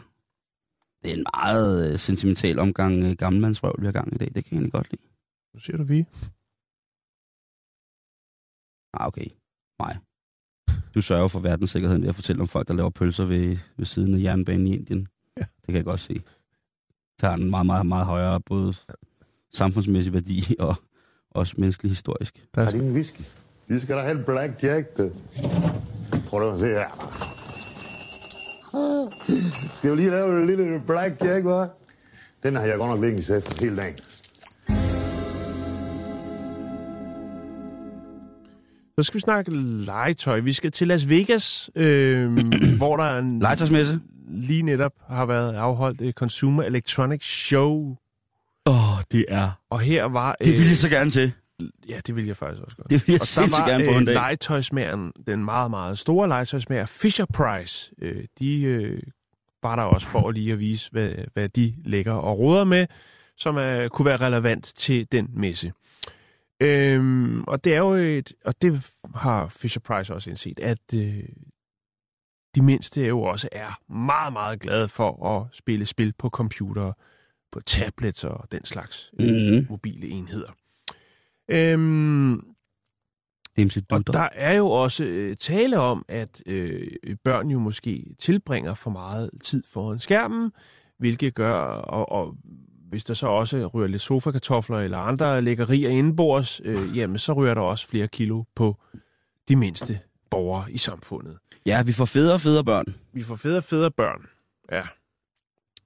Det er en meget øh, sentimental omgang øh, gammelmandsrøv, vi har gang i dag. Det kan jeg egentlig godt lide. Nu siger du vi. Ah, okay. Nej. Du sørger for verdenssikkerheden ved at fortælle om folk, der laver pølser ved, ved siden af jernbanen i Indien. Ja. Det kan jeg godt se. Det har en meget, meget, meget højere både samfundsmæssig værdi og også menneskelig historisk. Der Har er, ingen whisky? Vi skal da have en black jack. Prøv at se her. Skal vi lige lave en lille black jack, hva'? Den har jeg godt nok liggende sæt hele dagen. Så skal vi snakke legetøj. Vi skal til Las Vegas, øh, hvor der er en, Legetøjsmesse? lige netop har været afholdt et Consumer Electronics Show. Åh, oh, det er... Og her var... Det vil jeg så gerne til. Ja, det vil jeg faktisk også godt. Det vil jeg og sindssygt var gerne øh, en dag. legetøjsmageren, den meget, meget store legetøjsmager, Fisher Price. Øh, de øh, var der også for lige at vise, hvad, hvad de lægger og råder med, som er, kunne være relevant til den messe. Øhm, og det er jo et, og det har Fisher Price også indset, at øh, de mindste jo også er meget, meget glade for at spille spil på computere, på tablets og den slags øh, Mhm. mobile enheder. Øhm, og der er jo også øh, tale om, at øh, børn jo måske tilbringer for meget tid foran skærmen, hvilket gør, og, og hvis der så også ryger lidt sofakartofler eller andre lækkerier indenbords, øh, jamen så ryger der også flere kilo på de mindste borgere i samfundet. Ja, vi får federe og federe børn. Vi får federe og federe børn. Ja.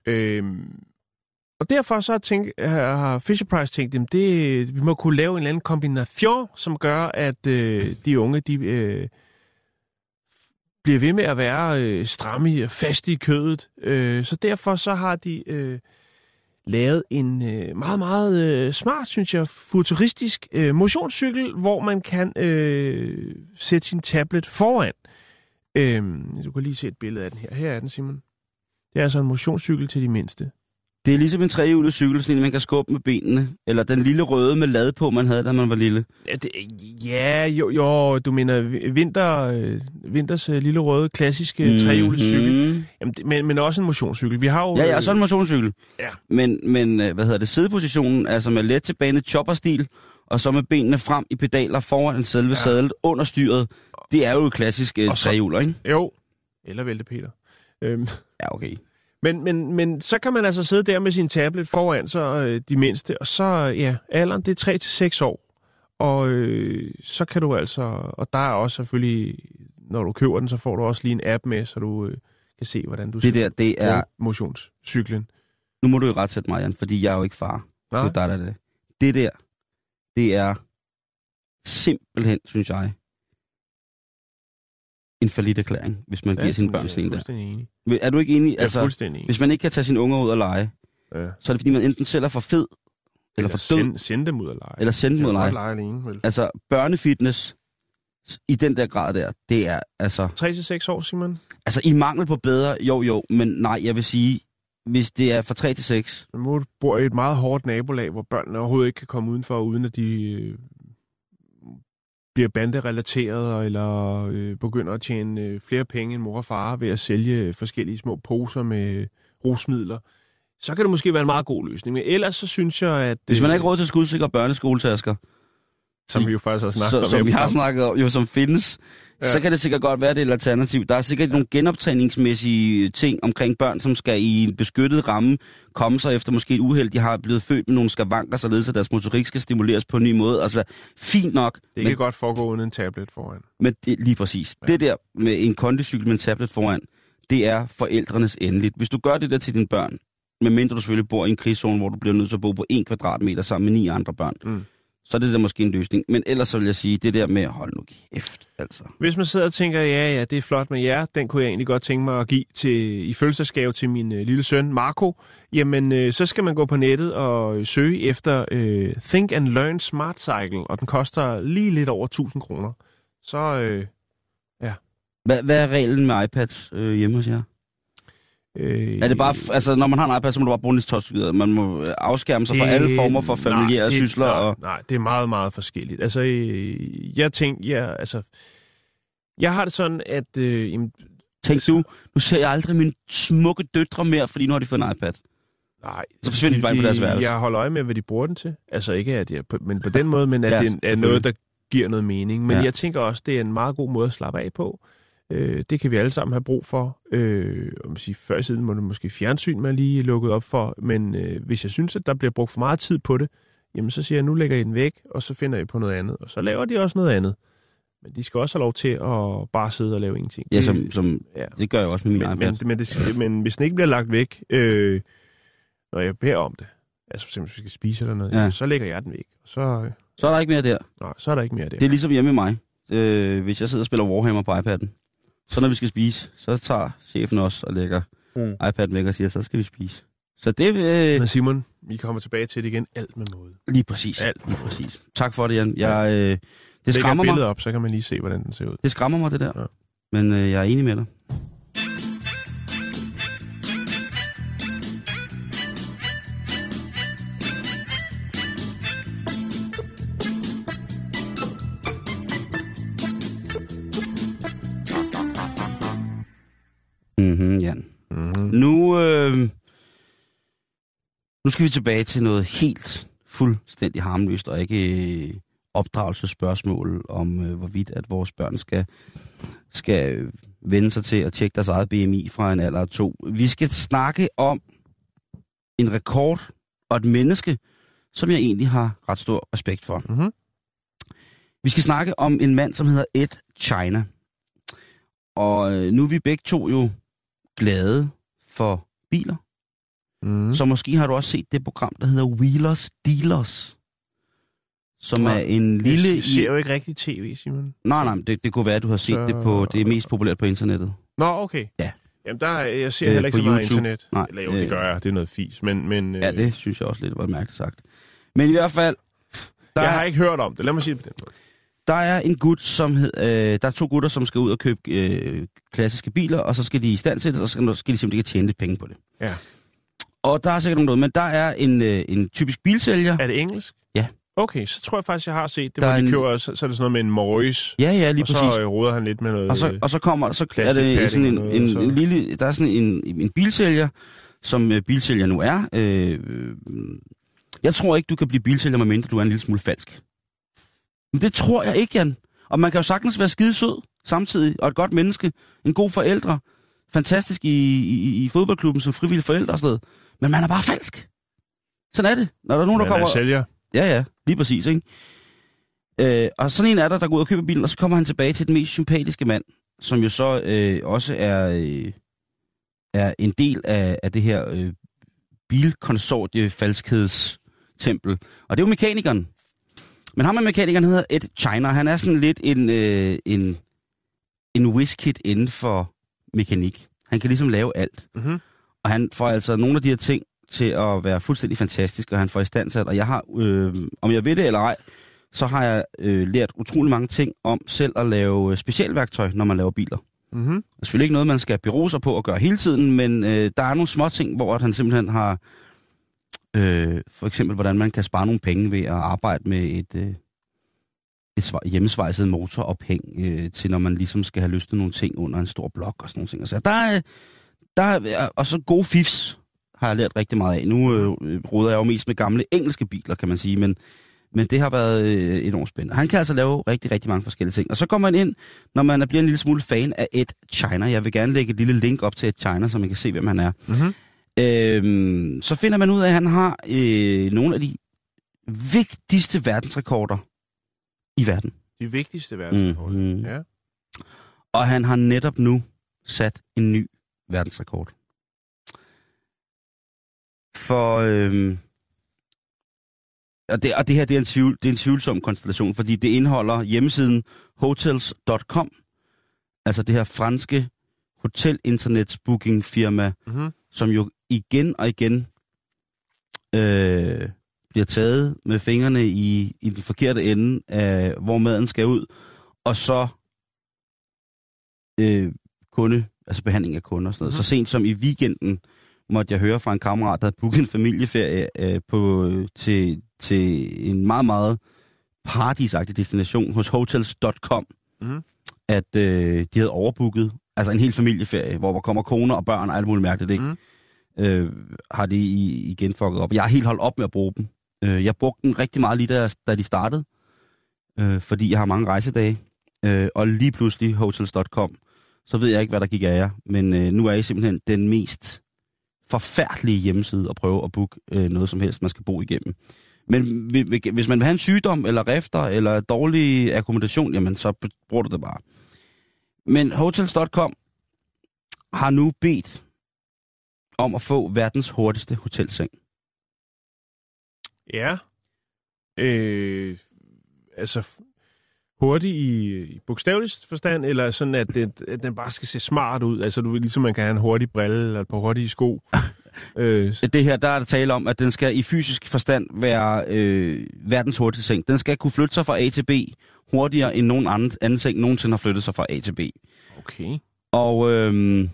Øhm, og derfor så tænkt, har Fisher Price tænkt, at det, vi må kunne lave en eller anden kombination, som gør, at øh, de unge de, øh, bliver ved med at være øh, stramme og faste i kødet. Øh, så derfor så har de øh, lavet en øh, meget, meget øh, smart, synes jeg, futuristisk øh, motionscykel, hvor man kan øh, sætte sin tablet foran. Øh, du kan lige se et billede af den her. Her er den, Simon. Det er altså en motionscykel til de mindste. Det er ligesom en trehjulet cykel, sådan en, man kan skubbe med benene. Eller den lille røde med lad på, man havde, da man var lille. Ja, det, ja jo, jo, du mener vi- vinter, øh, vinters øh, lille røde, klassiske mm-hmm. trehjulet cykel. Jamen, det, men, men også en motionscykel. Vi har jo... Ja, ja, øh, sådan en motionscykel. Ja. Men, men øh, hvad hedder det, sædepositionen, altså med let tilbage chopperstil, og så med benene frem i pedaler foran selve ja. Sadlet under styret, det er jo et klassisk øh, trehjuler, ikke? Jo. Eller vælte Peter. Øhm, Ja, okay. Men, men, men så kan man altså sidde der med sin tablet foran så øh, de mindste, og så, ja, alderen det er 3 til 6 år. Og øh, så kan du altså, og der er også selvfølgelig, når du køber den, så får du også lige en app med, så du øh, kan se, hvordan du Det der, det er... motionscyklen. Nu må du jo ret sætte mig, Jan, fordi jeg er jo ikke far. Nej. Det er der er det. Det der, det er simpelthen, synes jeg, en forlidt erklæring, hvis man ja, giver sine børn sådan er en der. enig. Er du ikke enig? Jeg er Altså, fuldstændig enig. hvis man ikke kan tage sine unger ud og lege, Ja. så er det fordi, man enten selv er for fed, eller for død, send, send dem ud og lege. eller sende dem ud og lege. lege alene, vel? Altså, børnefitness i den der grad der, det er altså... 3 til 6 år, Simon. Altså, i mangel på bedre, jo jo, men nej, jeg vil sige, hvis det er fra 3 til 6, Men Du bor i et meget hårdt nabolag, hvor børnene overhovedet ikke kan komme udenfor, uden at de øh, bliver banderelateret, eller øh, begynder at tjene øh, flere penge end mor og far ved at sælge forskellige små poser med rusmidler, så kan det måske være en meget god løsning. Men ellers så synes jeg, at... hvis man øh, ikke råd til skudsikre børneskoletasker, Som vi jo faktisk har snakket så, om. som vi har snakket om, jo som findes, ja. Så kan det sikkert godt være, det er et alternativ. Der er sikkert ja. nogle genoptræningsmæssige ting omkring børn, som skal i en beskyttet ramme komme sig efter måske et uheld. De har blevet født med nogle skavanker, således at deres motorik skal stimuleres på en ny måde. Altså, fint nok, Det men, kan godt foregå uden en tablet foran. men det, lige præcis. Ja. Det der med en kondicykel med en tablet foran, det er forældrenes endeligt. Hvis du gør det der til dine børn, medmindre du selvfølgelig bor i en krigszone, hvor du bliver nødt til at bo på en kvadratmeter sammen med ni andre børn, Mm. Så er det der måske en løsning. Men ellers så vil jeg sige, det der med, hold nu kæft, altså. Hvis man sidder og tænker, ja, ja, det er flot med jer, den kunne jeg egentlig godt tænke mig at give til, i fødselsdagsgave til min øh, lille søn, Marco, jamen øh, så skal man gå på nettet og søge efter øh, Think and Learn Smart Cycle, og den koster lige lidt over 1000 kroner. Så øh, Hvad, hvad er reglen med iPads øh, hjemme hos jer? Øh, Er det bare, altså når man har en iPad, så må du bare bruge den. Man må øh, afskærme sig fra alle former for familiære nej, det- sysler. Nej, Og, nej, det er meget, meget forskelligt. Altså, øh, jeg tænker, ja, altså, jeg har det sådan, at øh, jamen, tænk du, nu ser jeg aldrig mine smukke døtre mere, fordi nu har de fået en iPad. Nej, Så forsvinder de bare på deres værelse. Jeg holder øje med, hvad de bruger den til. Altså ikke, at jeg, men på den måde, men at Ja, det er selvfølgelig. noget, der giver noget mening. Men ja. jeg tænker også, det er en meget god måde at slappe af på. Øh, det kan vi alle sammen have brug for. Øh, om sige, før i tiden må det måske fjernsyn, man lige lukket op for. Men øh, hvis jeg synes, at der bliver brugt for meget tid på det, jamen så siger jeg, nu lægger I den væk, og så finder I på noget andet. Og så laver de også noget andet. Men de skal også have lov til at bare sidde og lave ingenting. Ja, Det- som, som, ja. det gør jeg også med min Men, men, men, det, men hvis den ikke bliver lagt væk, øh, når jeg beder om det, altså for eksempel hvis vi skal spise eller noget, Ja. så lægger jeg den væk. Så, Så er der ikke mere der. nej, så er der ikke mere der. Det er ligesom hjemme med mig. Øh, hvis jeg sidder og spiller Warhammer på iPad'en, så når vi skal spise, så tager chefen også og lægger Mm. iPad'en væk og siger, så skal vi spise. Så det øh, Men Simon, vi kommer tilbage til det igen. Alt med måde. lige præcis. Alt. Lige præcis. Tak for det, Jan. Jeg, øh, det skræmmer mig. op, så kan man lige se, hvordan den ser ud. Det skræmmer mig, det der. Ja. Men øh, jeg er enig med dig. Nu skal vi tilbage til noget helt fuldstændig harmløst, og ikke øh, opdragelsesspørgsmål om, øh, hvorvidt at vores børn skal, skal vende sig til at tjekke deres eget BMI fra en alder af to. Vi skal snakke om en rekord og et menneske, som jeg egentlig har ret stor respekt for. Mm-hmm. Vi skal snakke om en mand, som hedder Ed China. Og øh, nu er vi begge to jo glade for biler. Mm. Så måske har du også set det program, der hedder Wheelers Dealers. Som er en lille... Jeg ser jo ikke rigtig tv, Simon. Nej, nej, det, det kunne være, at du har set Så- det på... Det er mest populært på internettet. Nå, okay. Ja. Jamen, der, er- jeg ser Øh, heller ikke på så meget YouTube. internet. Nej, Eller jo, det øh, gør jeg. Det er noget fis. Men, men Ja, øh, det synes jeg også lidt var mærkeligt sagt. Men i hvert fald... Der, jeg er, har ikke hørt om det. Lad mig sige det på den måde. der er en gut, som hed, øh, der er to gutter, som skal ud og købe øh, klassiske biler, og så skal de i stand til det, og så skal, skal de simpelthen ikke tjene lidt penge på det. Ja. Og der er sikkert nogen men der er en, øh, en typisk bilsælger. Er det engelsk? Ja. Okay, så tror jeg faktisk, jeg har set det, Der hvor de en- køber, så, så er det sådan noget med en Morris, Ja, ja, lige og præcis. så øh, roder han lidt med noget... Og så, og så kommer, så er det sådan en, og en, og en så- lille, der er sådan en, en bilsælger, som øh, bilsælger nu er. Øh, øh, jeg tror ikke, du kan blive bilsælger, medmindre du er en lille smule falsk. Men det tror jeg ikke, Jan. Og man kan jo sagtens være skide sød samtidig, og et godt menneske, en god forældre, fantastisk i, i, i fodboldklubben som frivillig forældre og sådan noget. Men man er bare falsk. Sådan er det. Når der er nogen, der Man kommer... er sælger. Ja, ja, lige præcis, ikke? Øh, og sådan en er der, der går ud og køber bilen, og så kommer han tilbage til den mest sympatiske mand, som jo så øh, også er, øh, er en del af, af det her øh, bilkonsortie falskhedstempel. Og det er jo mekanikeren. Men ham med mekanikeren hedder Ed China. Han er sådan lidt en, øh, en, en whiskit inden for mekanik. Han kan ligesom lave alt. Mm-hmm. Og han får altså nogle af de her ting til at være fuldstændig fantastisk, og han får i stand til, og jeg har, øh, om jeg ved det eller ej, så har jeg øh, lært utrolig mange ting om selv at lave øh, specialværktøj, når man laver biler. Mm-hmm. Det er selvfølgelig ikke noget, man skal bero sig på at gøre hele tiden, men øh, der er nogle små ting, hvor at han simpelthen har, øh, for eksempel hvordan man kan spare nogle penge ved at arbejde med et, øh, et hjemmesvejset motorophæng, øh, til når man ligesom skal have løsnet nogle ting under en stor blok og sådan nogle ting. Så der er, der er, og så gode fifs har jeg lært rigtig meget af. Nu øh, råder jeg jo mest med gamle engelske biler, kan man sige, men, men det har været øh, enormt spændende. Han kan altså lave rigtig, rigtig mange forskellige ting. Og så kommer man ind, når man bliver en lille smule fan af Ed China. Jeg vil gerne lægge et lille link op til Ed China, så man kan se, hvem han er. Mm-hmm. Øhm, så finder man ud af, at han har øh, nogle af de vigtigste verdensrekorder i verden. De vigtigste verdensrekord. Mhm. Ja. Og han har netop nu sat en ny verdensrekord. For øhm, og, det, og det her det er, en tvivl, det er en tvivlsom konstellation, fordi det indeholder hjemmesiden hotels.com, altså det her franske hotel-internets booking firma, som jo igen og igen øh, bliver taget med fingrene i, i den forkerte ende af, hvor maden skal ud, og så øh, kunde, altså behandling af kunder og sådan noget. Så sent som i weekenden måtte jeg høre fra en kammerat, der havde booket en familieferie øh, på, til, til en meget, meget paradisagtig destination hos hotels.com, Mhm. at øh, de havde overbooket, altså en hel familieferie, hvor der kommer koner og børn og alt muligt mærkeligt, ikke? Mhm. Øh, har de igen fucket op. Jeg har helt holdt op med at bruge dem. Øh, jeg brugte den rigtig meget lige da, da de startede, øh, fordi jeg har mange rejsedage. Øh, og lige pludselig hotels.com, så ved jeg ikke, hvad der gik af jer. Men øh, nu er I simpelthen den mest forfærdelige hjemmeside at prøve at booke øh, noget som helst, man skal bo igennem. Men hvis man vil have en sygdom, eller rifter, eller dårlig akkommodation, jamen så bruger du det bare. Men hotels.com har nu bedt om at få verdens hurtigste hotelseng. Ja. Øh, altså, hurtig i, i bogstaveligst forstand, eller sådan, at, det, at den bare skal se smart ud? Altså, du ved, ligesom man kan have en hurtig brille, eller et par hurtige sko. øh, Det her, der er der tale om, at den skal i fysisk forstand være øh, verdens hurtigste seng. Den skal kunne flytte sig fra A til B hurtigere, end nogen anden, anden seng nogensinde har flyttet sig fra A til B. okay. Og øh,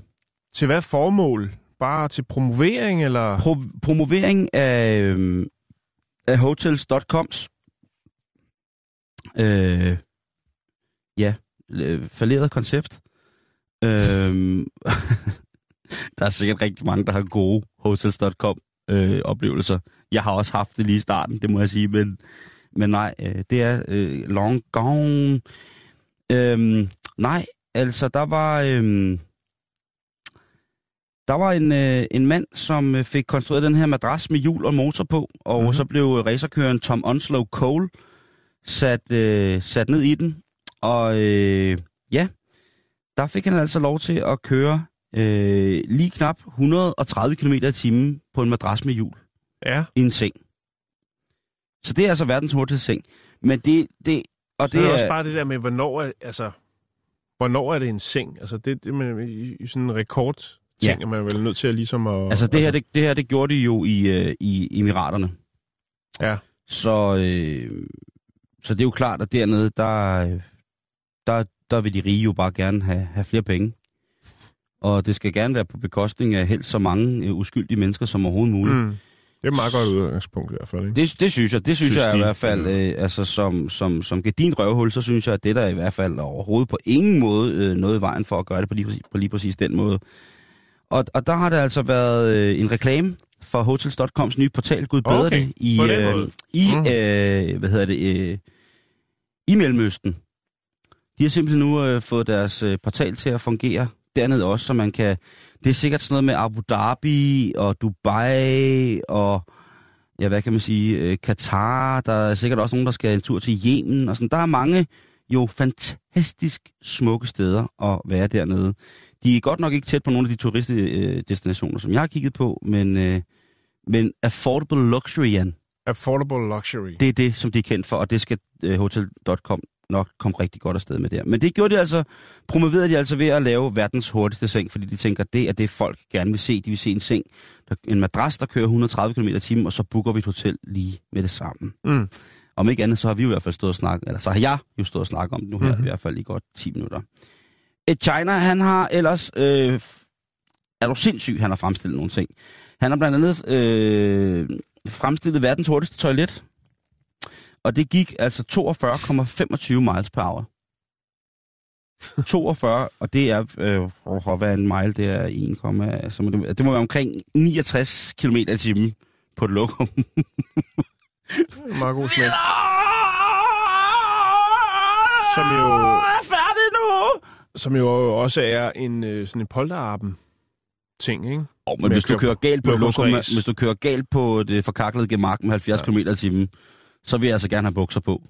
Til hvad formål? Bare til promovering, eller? pro- promovering af, øh, af hotels.coms øh, ja, øh, falderet koncept. Øh, der er sikkert rigtig mange, der har gode hotels.com øh, oplevelser. Jeg har også haft det lige i starten, det må jeg sige, men, men nej, øh, det er øh, long gone. Øh, nej, altså der var... Øh, der var en, øh, en mand, som øh, fik konstrueret den her madras med hjul og motor på, og Mhm. mm-hmm. så blev racerkøren Tom Onslow Cole sat, øh, sat ned i den. Og øh, ja, der fik han altså lov til at køre øh, lige knap 130 km i timen på en madras med hjul Ja. i en seng. Så det er altså verdens hurtigste seng. Men det, det, og Det det er er, også bare det der med, hvornår er, altså, hvornår er det en seng? Altså, det, det med, i, i sådan en rekord ting, Ja. er man vel nødt til at ligesom at... altså det her, det, det her, det gjorde de jo i, øh, i Emiraterne. Ja. Så, øh, så det er jo klart, at dernede, der, øh, der, der vil de rige jo bare gerne have, have flere penge. Og det skal gerne være på bekostning af helst så mange øh, uskyldige mennesker som overhovedet muligt. Mm. Mm. Det er et meget godt udgangspunkt i hvert fald, ikke? Det, det synes jeg, det synes, Synes jeg de, i hvert fald, øh, altså som, som, som din røvhul, så synes jeg, at det der i hvert fald overhovedet på ingen måde øh, noget i vejen for at gøre det på lige præcis, på lige præcis den måde. Og, og der har det altså været øh, en reklame for Hotels.coms nye portal, Gud bedre Okay, det, i, øh, i Mhm. øh, hvad hedder det, øh, i Mellemøsten. De har simpelthen nu øh, fået deres øh, portal til at fungere dernede også, så man kan... Det er sikkert sådan noget med Abu Dhabi og Dubai og ja, hvad kan man sige, øh, Katar, der er sikkert også nogen, der skal en tur til Yemen, og sådan. Der er mange jo fantastisk smukke steder at være dernede. De er godt nok ikke tæt på nogle af de turistdestinationer, som jeg har kigget på, men, øh, men affordable luxury, Jan, Affordable luxury. det er det, som de er kendt for, og det skal øh, Hotel.com nok komme rigtig godt afsted med der. Men det gjorde de altså, promoverede de altså ved at lave verdens hurtigste seng, fordi de tænker, det er det, folk gerne vil se. De vil se en seng, der, en madras, der kører 130 km i timen, og så booker vi et hotel lige med det samme. Mm. Om ikke andet, så har vi i hvert fald stået og snakket, eller så har jeg jo stået og snakket om det nu her, Mhm. i hvert fald i godt 10 minutter. Et China, han har ellers, øh, er du sindssyg, han har fremstillet nogle ting. Han har blandt andet øh, fremstillet verdens hurtigste toilet, og det gik altså 42,25 miles per hour. 42, og det er, øh, hvad er en mile, det er 1, så må det, det må være omkring 69 km i timen på et lokum. Meget god smag. Som jo, er færdig nu! som jo også er en øh, sådan en polterappen ting, ikke? Oh, men hvis du kører galt på lokum, hvis du kører galt på det forkaklede gemak med 70 Ja. km i timen, så vil jeg altså gerne have bukser på.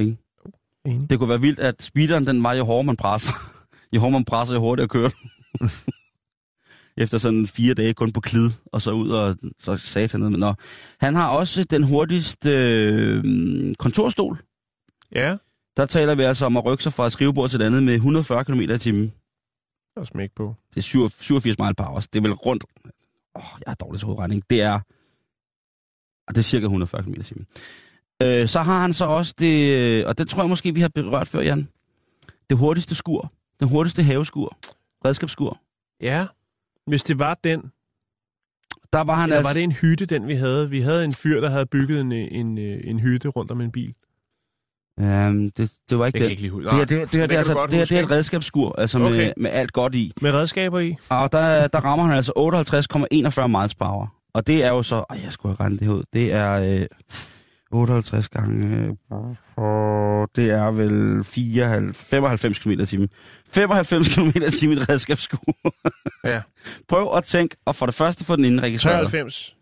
Enig. Det kunne være vildt, at speederen, den var jo hårdere man presser. jo hårdere man presser, jo hurtigere kører efter sådan fire dage kun på klid, og så ud og så satan ned. Nå. Han har også den hurtigste øh, kontorstol. Ja, Der taler vi altså om at rykke sig fra et skrivebord til et andet med 140 km i timen. er smæk på. Det er 87 mile per hour. Det er vel rundt... Åh, oh, jeg har dårlig til hovedregning. Det er... ah, Det er cirka 140 km i. Øh, så har han så også det... Og det tror jeg måske, vi har berørt før, Jan. Det hurtigste skur. Den hurtigste haveskur. Redskabsskur. Ja, hvis det var den, Der var han eller altså... var det en hytte, den vi havde? Vi havde en fyr, der havde bygget en, en, en hytte rundt om en bil. Um, det, det var ikke Det det. ikke. Det, her, det, det, her, det, kan er du altså, det, her, det er et redskabsskur, altså med, Okay. med alt godt i. Med redskaber i? Og der, der rammer han altså 58,41 miles per hour. Og det er jo så... Ej, jeg skulle have regnet det ud. Det er øh, 58 gange... Øh, og det er vel 94, 95 km i timen. 95 km i timen i et redskabsskur. Ja. Prøv at tænke, og for det første få den indregistreret. 93.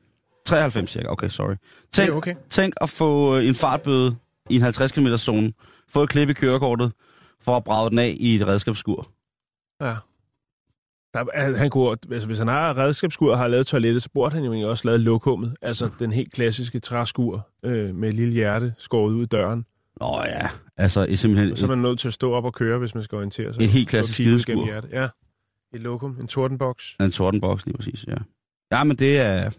93 cirka, okay, sorry. Tænk, okay. tænk at få øh, en fartbøde i en 50 km zone. Få et klip i kørekortet for at brage den af i et redskabsskur. Ja. Der, er- han kunne, altså, hvis han har redskabsskur og har lavet toilettet, så burde han jo egentlig også lavet lokummet. Altså den helt klassiske træskur øh, med et lille hjerte skåret ud i døren. Nå ja, altså er simpelthen... Så er man nødt til at stå op og køre, hvis man skal orientere sig. Et helt klassisk Og skideskur. Ja. Et lokum, en tordenboks. En tordenboks, lige præcis, ja. Ja, men det er...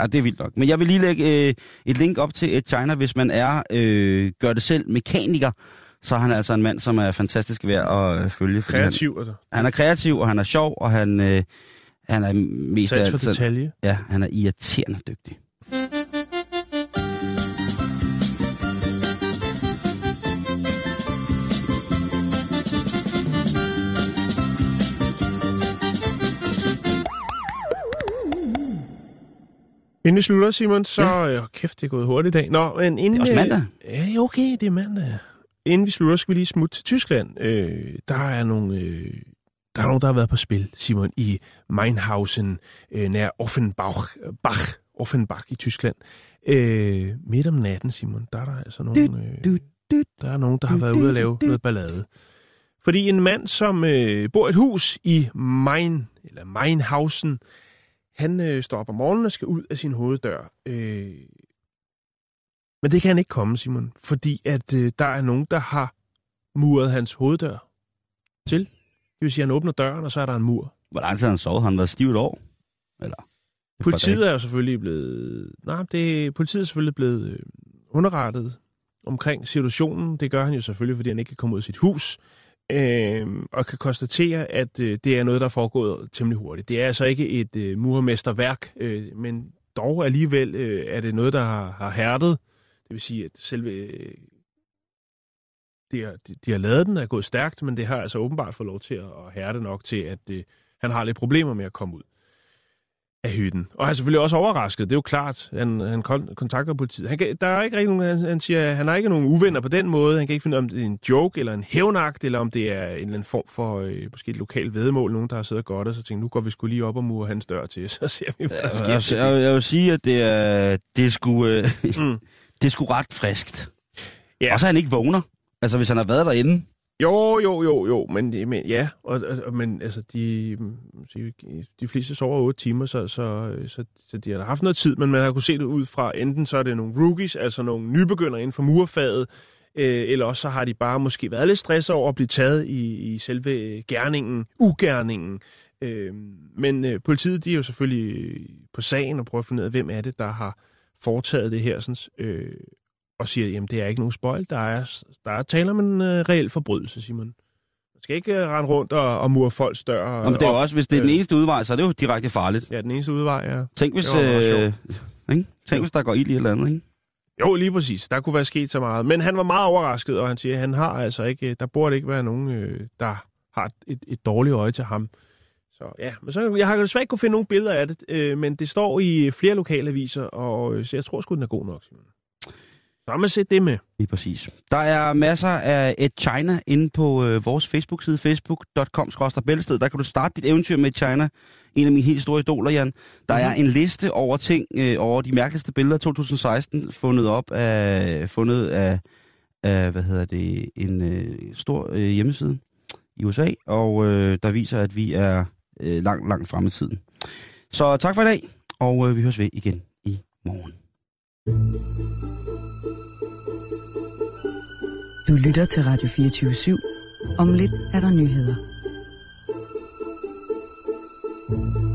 Ja, det er vildt nok. Men jeg vil lige lægge øh, et link op til et China, hvis man er øh, gør det selv mekaniker, så er han altså en mand, som er fantastisk værd at øh, følge. Kreativ, altså. Han, han er kreativ, og han er sjov, og han, øh, han er mest Sans for detalje. Ja, han er irriterende dygtig. Inden vi slutter, Simon, så... Ja. Øh, kæft, det er gået hurtigt i dag. Nå, men inden... Det er også øh, mandag. Ja, okay, det er mandag. Inden vi slutter, skal vi lige smutte til Tyskland. Øh, der er nogle... Øh, der er nogen, der har været på spil, Simon, i Meinhausen, øh, nær Offenbach, Bach, Offenbach i Tyskland. Øh, midt om natten, Simon, der er der altså nogle... Øh, der er nogen, der har været ude at lave noget ballade. Fordi en mand, som øh, bor i et hus i Main, eller Meinhausen, han øh, står op om morgenen og skal ud af sin hoveddør. Øh, men det kan han ikke komme, Simon, fordi at øh, der er nogen, der har muret hans hoveddør til. Det vil sige, at han åbner døren, og så er der en mur. Hvor lang tid har han sovet? Han var stiv et år? Eller? Politiet er jo selvfølgelig blevet... Nej, det, politiet er selvfølgelig blevet øh, underrettet omkring situationen. Det gør han jo selvfølgelig, fordi han ikke kan komme ud af sit hus. Øh, og kan konstatere, at øh, det er noget, der er foregået temmelig hurtigt. Det er altså ikke et øh, murmesterværk, øh, men dog alligevel øh, er det noget, der har, har hærdet. Det vil sige, at selve... Øh, de, har, de, de har lavet den, er gået stærkt, men det har altså åbenbart fået lov til at, hærde nok til, at øh, han har lidt problemer med at komme ud af hytten. Og han er selvfølgelig også overrasket, det er jo klart. Han, han kon- kontakter politiet. Han kan, der er ikke rigtig nogen, han, han siger, han har ikke nogen uvenner på den måde. Han kan ikke finde ud af, om det er en joke eller en hævnagt, eller om det er en eller anden form for øh, måske et lokalt vedmål. Nogen, der har siddet godt og så tænkt, nu går vi skulle lige op og mure hans dør til, så ser vi, hvad der sker. Jeg, jeg, jeg, vil sige, at det er, det er sgu, øh, Mm. Det er sgu ret friskt. Ja. Og så han ikke vågner. Altså, hvis han har været derinde. Jo, jo, jo, jo, men, men ja, og, og, men altså, de, de, de fleste sover 8 timer, så, så, så, så de har haft noget tid, men man har kunne se det ud fra, enten så er det nogle rookies, altså nogle nybegyndere inden for murfaget, øh, eller også så har de bare måske været lidt stresset over at blive taget i, i selve gerningen, ugerningen. Øh, men øh, politiet, de er jo selvfølgelig på sagen og prøver at finde ud af, hvem er det, der har foretaget det her, sådan, øh, og siger, jamen det er ikke nogen spoil, der er, der er tale om en øh, reel forbrydelse, Simon. Man skal ikke øh, rende rundt og, og mure folks dør. Og det er jo også, hvis det er den øh. eneste udvej, så er det jo direkte farligt. Ja, den eneste udvej er... Tænk hvis, øh, ikke? Tænk, hvis der går ild i et eller andet, ikke? Jo, lige præcis. Der kunne være sket så meget. Men han var meget overrasket, og han siger, at han har altså ikke... Der burde ikke være nogen, øh, der har et, et dårligt øje til ham. Så ja, men så, jeg har desværre ikke kunne finde nogen billeder af det, øh, men det står i flere lokale aviser, og øh, så jeg tror sgu, den er god nok, Simon. Så har man set det med. Lige præcis. Der er masser af et China inde på øh, vores Facebook-side, facebook.com bælsted. Der kan du starte dit eventyr med et China. En af mine helt store idoler, Jan. Der er en liste over ting, øh, over de mærkeligste billeder af 2016, fundet op af, fundet af, af hvad hedder det, en øh, stor øh, hjemmeside i USA, og øh, der viser, at vi er øh, langt, langt frem i tiden. Så tak for i dag, og øh, vi høres ved igen i morgen. Du lytter til Radio 24 /7. Om lidt er der nyheder. thank you